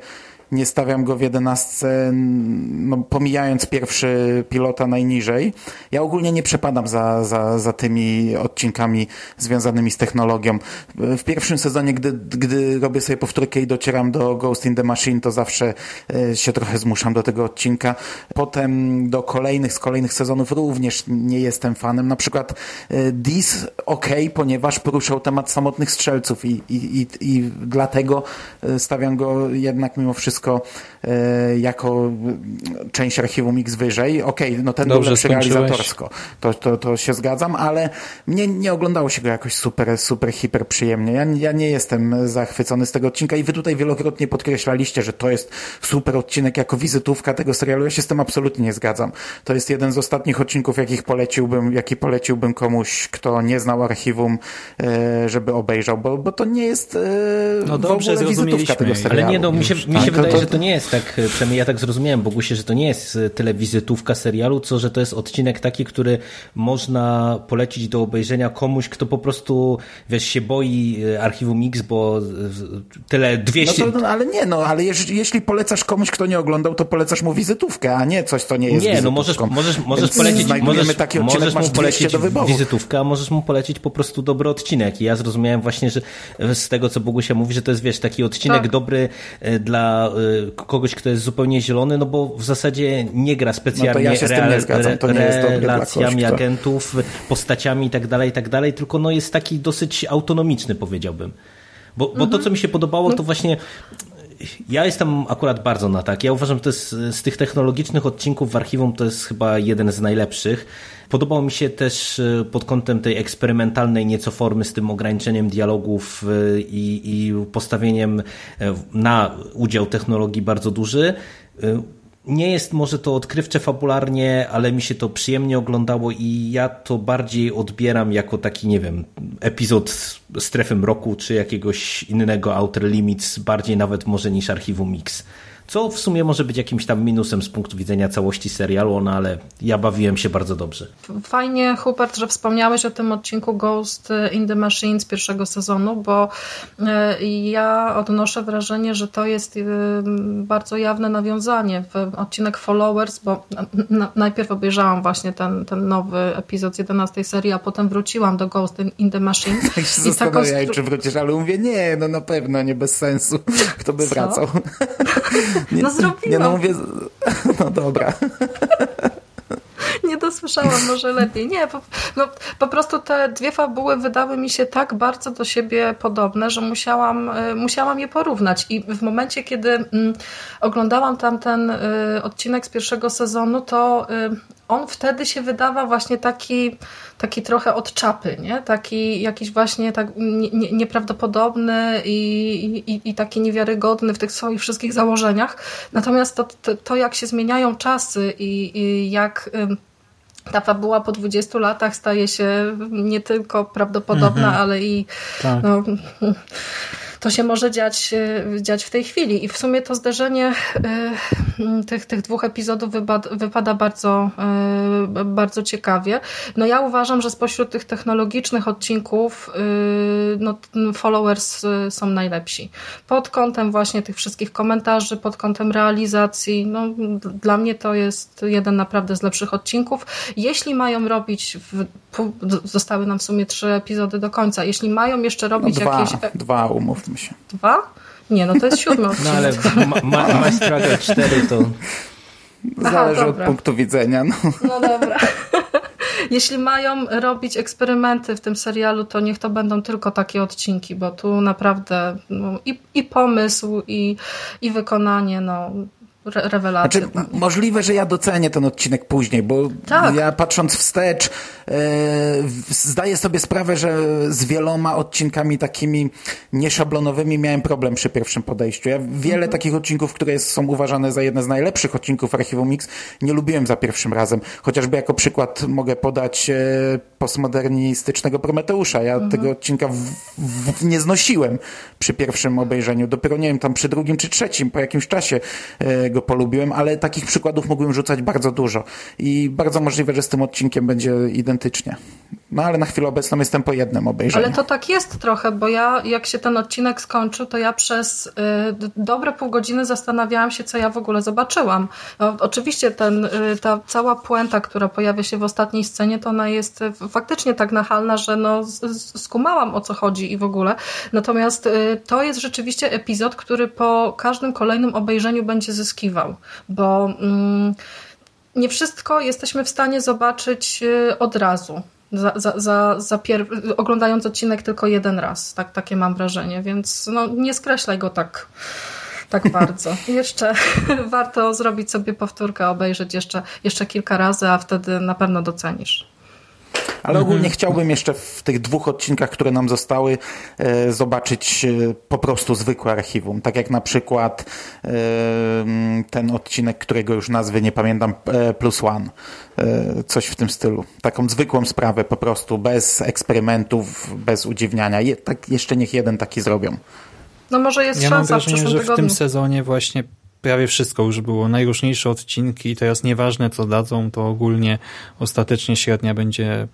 nie stawiam go w jedenastce, no, pomijając pierwszy pilota najniżej. Ja ogólnie nie przepadam za, za, za tymi odcinkami związanymi z technologią. W pierwszym sezonie, gdy, gdy robię sobie powtórkę i docieram do Ghost in the Machine, to zawsze e, się trochę zmuszam do tego odcinka. Potem do kolejnych, z kolejnych sezonów również nie jestem fanem. Na przykład e, Dis ok, ponieważ poruszał temat samotnych strzelców i, i, i, i dlatego e, stawiam go jednak mimo wszystko e, jako e, część archiwum X wyżej. Okej, no ten Dobrze był lepszy skończyłeś. realizatorsko. To, to, to się zgadzam, ale mnie nie oglądało się go jakoś super, super, hiper przyjemnie. Ja, ja nie jestem zachwycony z tego odcinka i wy tutaj wielokrotnie podkreślaliście, że to jest super odcinek jako wizytówka tego serialu. Ja się z tym absolutnie nie zgadzam. To jest jeden z ostatnich odcinków, jakich poleciłbym, jaki poleciłbym komuś, kto nie znał archiwum, e, żeby obejrzał, bo, bo to nie jest e, No w dobrze, ogóle wizytówka tego serialu. Ale nie, no mi się, mi Tak, się wydaje, to- że to nie jest tak, e, przynajmniej ja tak zrozumiałem, Bogusie, że to nie jest e, tyle wizytówka serialu, co że to jest odcinek taki, który można polecić do obejrzenia komuś, kto po prostu, wiesz, się boi e, archiwum Mix, bo tyle No 200... to, no, ale nie, no, ale jeśli, jeśli polecasz komuś, kto nie oglądał, to polecasz mu wizytówkę, a nie coś, co nie jest Nie, no możesz, możesz, możesz polecić, możesz, taki odcinek, możesz mu 200 polecić do wyboru. wizytówkę, a możesz mu polecić po prostu dobry odcinek. I ja zrozumiałem właśnie, że z tego, co Bogusia mówi, że to jest, wiesz, taki odcinek Tak. dobry dla kogoś, kto jest zupełnie zielony, no bo w zasadzie nie gra specjalnie No to ja się nie zgadzam, to nie jest relacjami kogoś, kto- agentów, postaciami i tak dalej, i tak tylko no jest taki dosyć autonomiczny, powiedziałbym. Bo, bo Mhm. to, co mi się podobało, to właśnie ja jestem akurat bardzo na tak. Ja uważam, że to jest z tych technologicznych odcinków w archiwum to jest chyba jeden z najlepszych. Podobał mi się też e, pod kątem tej eksperymentalnej nieco formy z tym ograniczeniem dialogów e, i, i postawieniem e, na udział technologii bardzo duży. Nie jest może to odkrywcze fabularnie, ale mi się to przyjemnie oglądało i ja to bardziej odbieram jako taki, nie wiem, epizod Strefy Mroku czy jakiegoś innego Outer Limits, bardziej nawet może niż Archiwum Mix. Co w sumie może być jakimś tam minusem z punktu widzenia całości serialu, no ale ja bawiłem się bardzo dobrze. Fajnie, Hubert, że wspomniałeś o tym odcinku Ghost in the Machine z pierwszego sezonu, bo e, ja odnoszę wrażenie, że to jest e, bardzo jawne nawiązanie w odcinek Followers, bo najpierw obejrzałam właśnie ten, ten nowy epizod z 11 serii, a potem wróciłam do Ghost in the Machine. *laughs* Tak się zastanawiałem, czy wrócisz, ale mówię, nie, no na pewno, nie bez sensu. Kto by Co? wracał? *laughs* Nie, no zrobiłam. Nie, no mówię, *laughs* no dobra. Nie dosłyszałam, może lepiej. Nie, po, no, po prostu te dwie fabuły wydały mi się tak bardzo do siebie podobne, że musiałam, y, musiałam je porównać. I w momencie, kiedy mm, oglądałam tam ten y, odcinek z pierwszego sezonu, to y, on wtedy się wydawał właśnie taki, taki trochę od czapy, nie? taki jakiś właśnie tak nie, nieprawdopodobny i, i, i, taki niewiarygodny w tych swoich wszystkich założeniach. Natomiast to, to, to jak się zmieniają czasy i, i jak ta fabuła po 20 latach staje się nie tylko prawdopodobna, mhm. ale i tak. no, to się może dziać, e, dziać w tej chwili. I w sumie to zderzenie e, tych, tych dwóch epizodów wypada, bardzo, e, bardzo ciekawie. No ja uważam, że spośród tych technologicznych odcinków no, followers są najlepsi. Pod kątem właśnie tych wszystkich komentarzy, pod kątem realizacji, no, dla mnie to jest jeden naprawdę z lepszych odcinków. Jeśli mają robić, w, zostały nam w sumie trzy epizody do końca, jeśli mają jeszcze robić no dwa, jakieś... Dwa, umów umówmy się. Dwa? Nie, no to jest siódmy *laughs* odcinek. No ale ma, ma, Struggle 4 to... *laughs* Zależy Aha, od punktu widzenia. No, no dobra. *laughs* Jeśli mają robić eksperymenty w tym serialu, to niech to będą tylko takie odcinki, bo tu naprawdę no, i, i pomysł, i, i wykonanie, no re rewelacja. Znaczy, możliwe, że ja docenię ten odcinek później, bo tak. ja patrząc wstecz e, zdaję sobie sprawę, że z wieloma odcinkami takimi nieszablonowymi miałem problem przy pierwszym podejściu. Ja wiele mhm. takich odcinków, które są uważane za jedne z najlepszych odcinków Archiwum Mix, nie lubiłem za pierwszym razem. Chociażby jako przykład mogę podać e, postmodernistycznego Prometeusza. Ja mhm. tego odcinka w, w, nie znosiłem przy pierwszym obejrzeniu. Dopiero, nie wiem, tam przy drugim czy trzecim, po jakimś czasie e, go polubiłem, ale takich przykładów mógłbym rzucać bardzo dużo. I bardzo możliwe, że z tym odcinkiem będzie identycznie. No ale na chwilę obecną jestem po jednym obejrzeniu. Ale to tak jest trochę, bo ja jak się ten odcinek skończył, to ja przez y, dobre pół godziny zastanawiałam się, co ja w ogóle zobaczyłam. No, oczywiście ten, y, ta cała puenta, która pojawia się w ostatniej scenie, to ona jest faktycznie tak nachalna, że no, skumałam o co chodzi i w ogóle. Natomiast y, to jest rzeczywiście epizod, który po każdym kolejnym obejrzeniu będzie zyskiwał, bo mm, nie wszystko jesteśmy w stanie zobaczyć y, od razu. Za, za, za, za oglądając odcinek tylko jeden raz. Tak, takie mam wrażenie, więc no, nie skreślaj go tak, tak *laughs* bardzo. jeszcze *laughs* warto zrobić sobie powtórkę, obejrzeć jeszcze, jeszcze kilka razy, a wtedy na pewno docenisz. Ale ogólnie mhm. chciałbym jeszcze w tych dwóch odcinkach, które nam zostały, e, zobaczyć e, po prostu zwykłe archiwum. Tak jak na przykład e, ten odcinek, którego już nazwy nie pamiętam, Plus One. Coś w tym stylu. Taką zwykłą sprawę po prostu, bez eksperymentów, bez udziwniania. Je, tak, jeszcze niech jeden taki zrobią. No może jest ja szansa mam wrażenie, w że tygodniu. w tym sezonie właśnie prawie wszystko już było. Najróżniejsze odcinki i teraz nieważne co dadzą, to ogólnie ostatecznie średnia będzie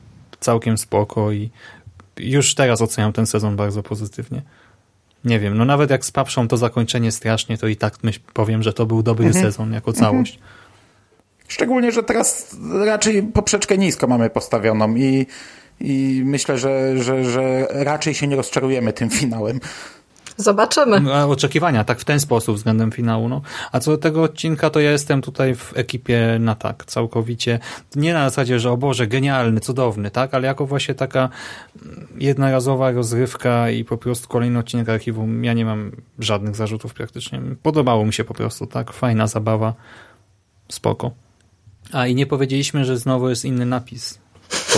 całkiem spoko i już teraz oceniam ten sezon bardzo pozytywnie. Nie wiem, no nawet jak spaprzą to zakończenie strasznie, to i tak myśl, powiem, że to był dobry mhm. sezon jako całość. Mhm. Szczególnie, że teraz raczej poprzeczkę nisko mamy postawioną i, i myślę, że, że, że raczej się nie rozczarujemy tym finałem. Zobaczymy. No, oczekiwania, tak w ten sposób względem finału. No. A co do tego odcinka, to ja jestem tutaj w ekipie na tak, całkowicie. Nie na zasadzie, że o Boże, genialny, cudowny, tak, ale jako właśnie taka jednorazowa rozrywka i po prostu kolejny odcinek archiwum. Ja nie mam żadnych zarzutów praktycznie. Podobało mi się po prostu, tak, fajna zabawa, spoko. A i nie powiedzieliśmy, że znowu jest inny napis.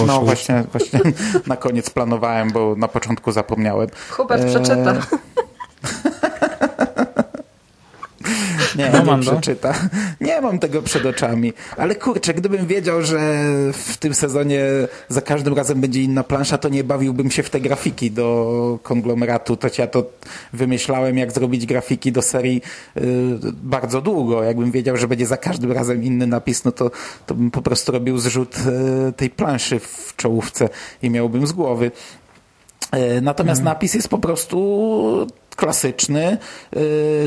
No właśnie, właśnie *laughs* na koniec planowałem, bo na początku zapomniałem. Hubert przeczyta. Nie, No, nie Mando? przeczyta. Nie mam tego przed oczami. Ale kurczę, gdybym wiedział, że w tym sezonie za każdym razem będzie inna plansza, to nie bawiłbym się w te grafiki do konglomeratu. To ja to wymyślałem, jak zrobić grafiki do serii y, bardzo długo. Jakbym wiedział, że będzie za każdym razem inny napis, no to, to bym po prostu robił zrzut y, tej planszy w czołówce i miałbym z głowy. E, Natomiast napis jest po prostu klasyczny, e,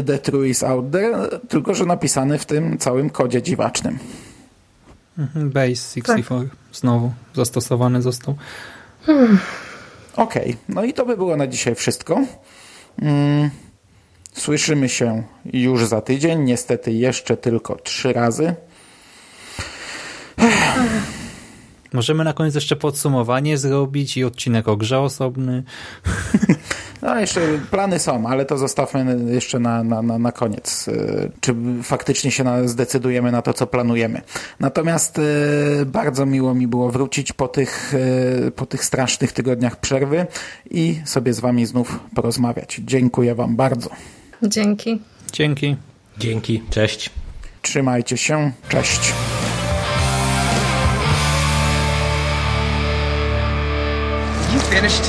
The True is out there, tylko że napisany w tym całym kodzie dziwacznym. Mhm, Base 64 znowu zastosowany został. Okej, no i to by było na dzisiaj wszystko. Mm, Słyszymy się już za tydzień, niestety jeszcze tylko trzy razy. Możemy na koniec jeszcze podsumowanie zrobić i odcinek o grze osobny. *laughs* No, jeszcze plany są, ale to zostawmy jeszcze na, na, na, na koniec. Y, Czy faktycznie się na, zdecydujemy na to, co planujemy. Natomiast y, bardzo miło mi było wrócić po tych, y, po tych strasznych tygodniach przerwy i sobie z wami znów porozmawiać. Dziękuję wam bardzo. Dzięki. Dzięki. Dzięki, cześć. Trzymajcie się. Cześć. You finished?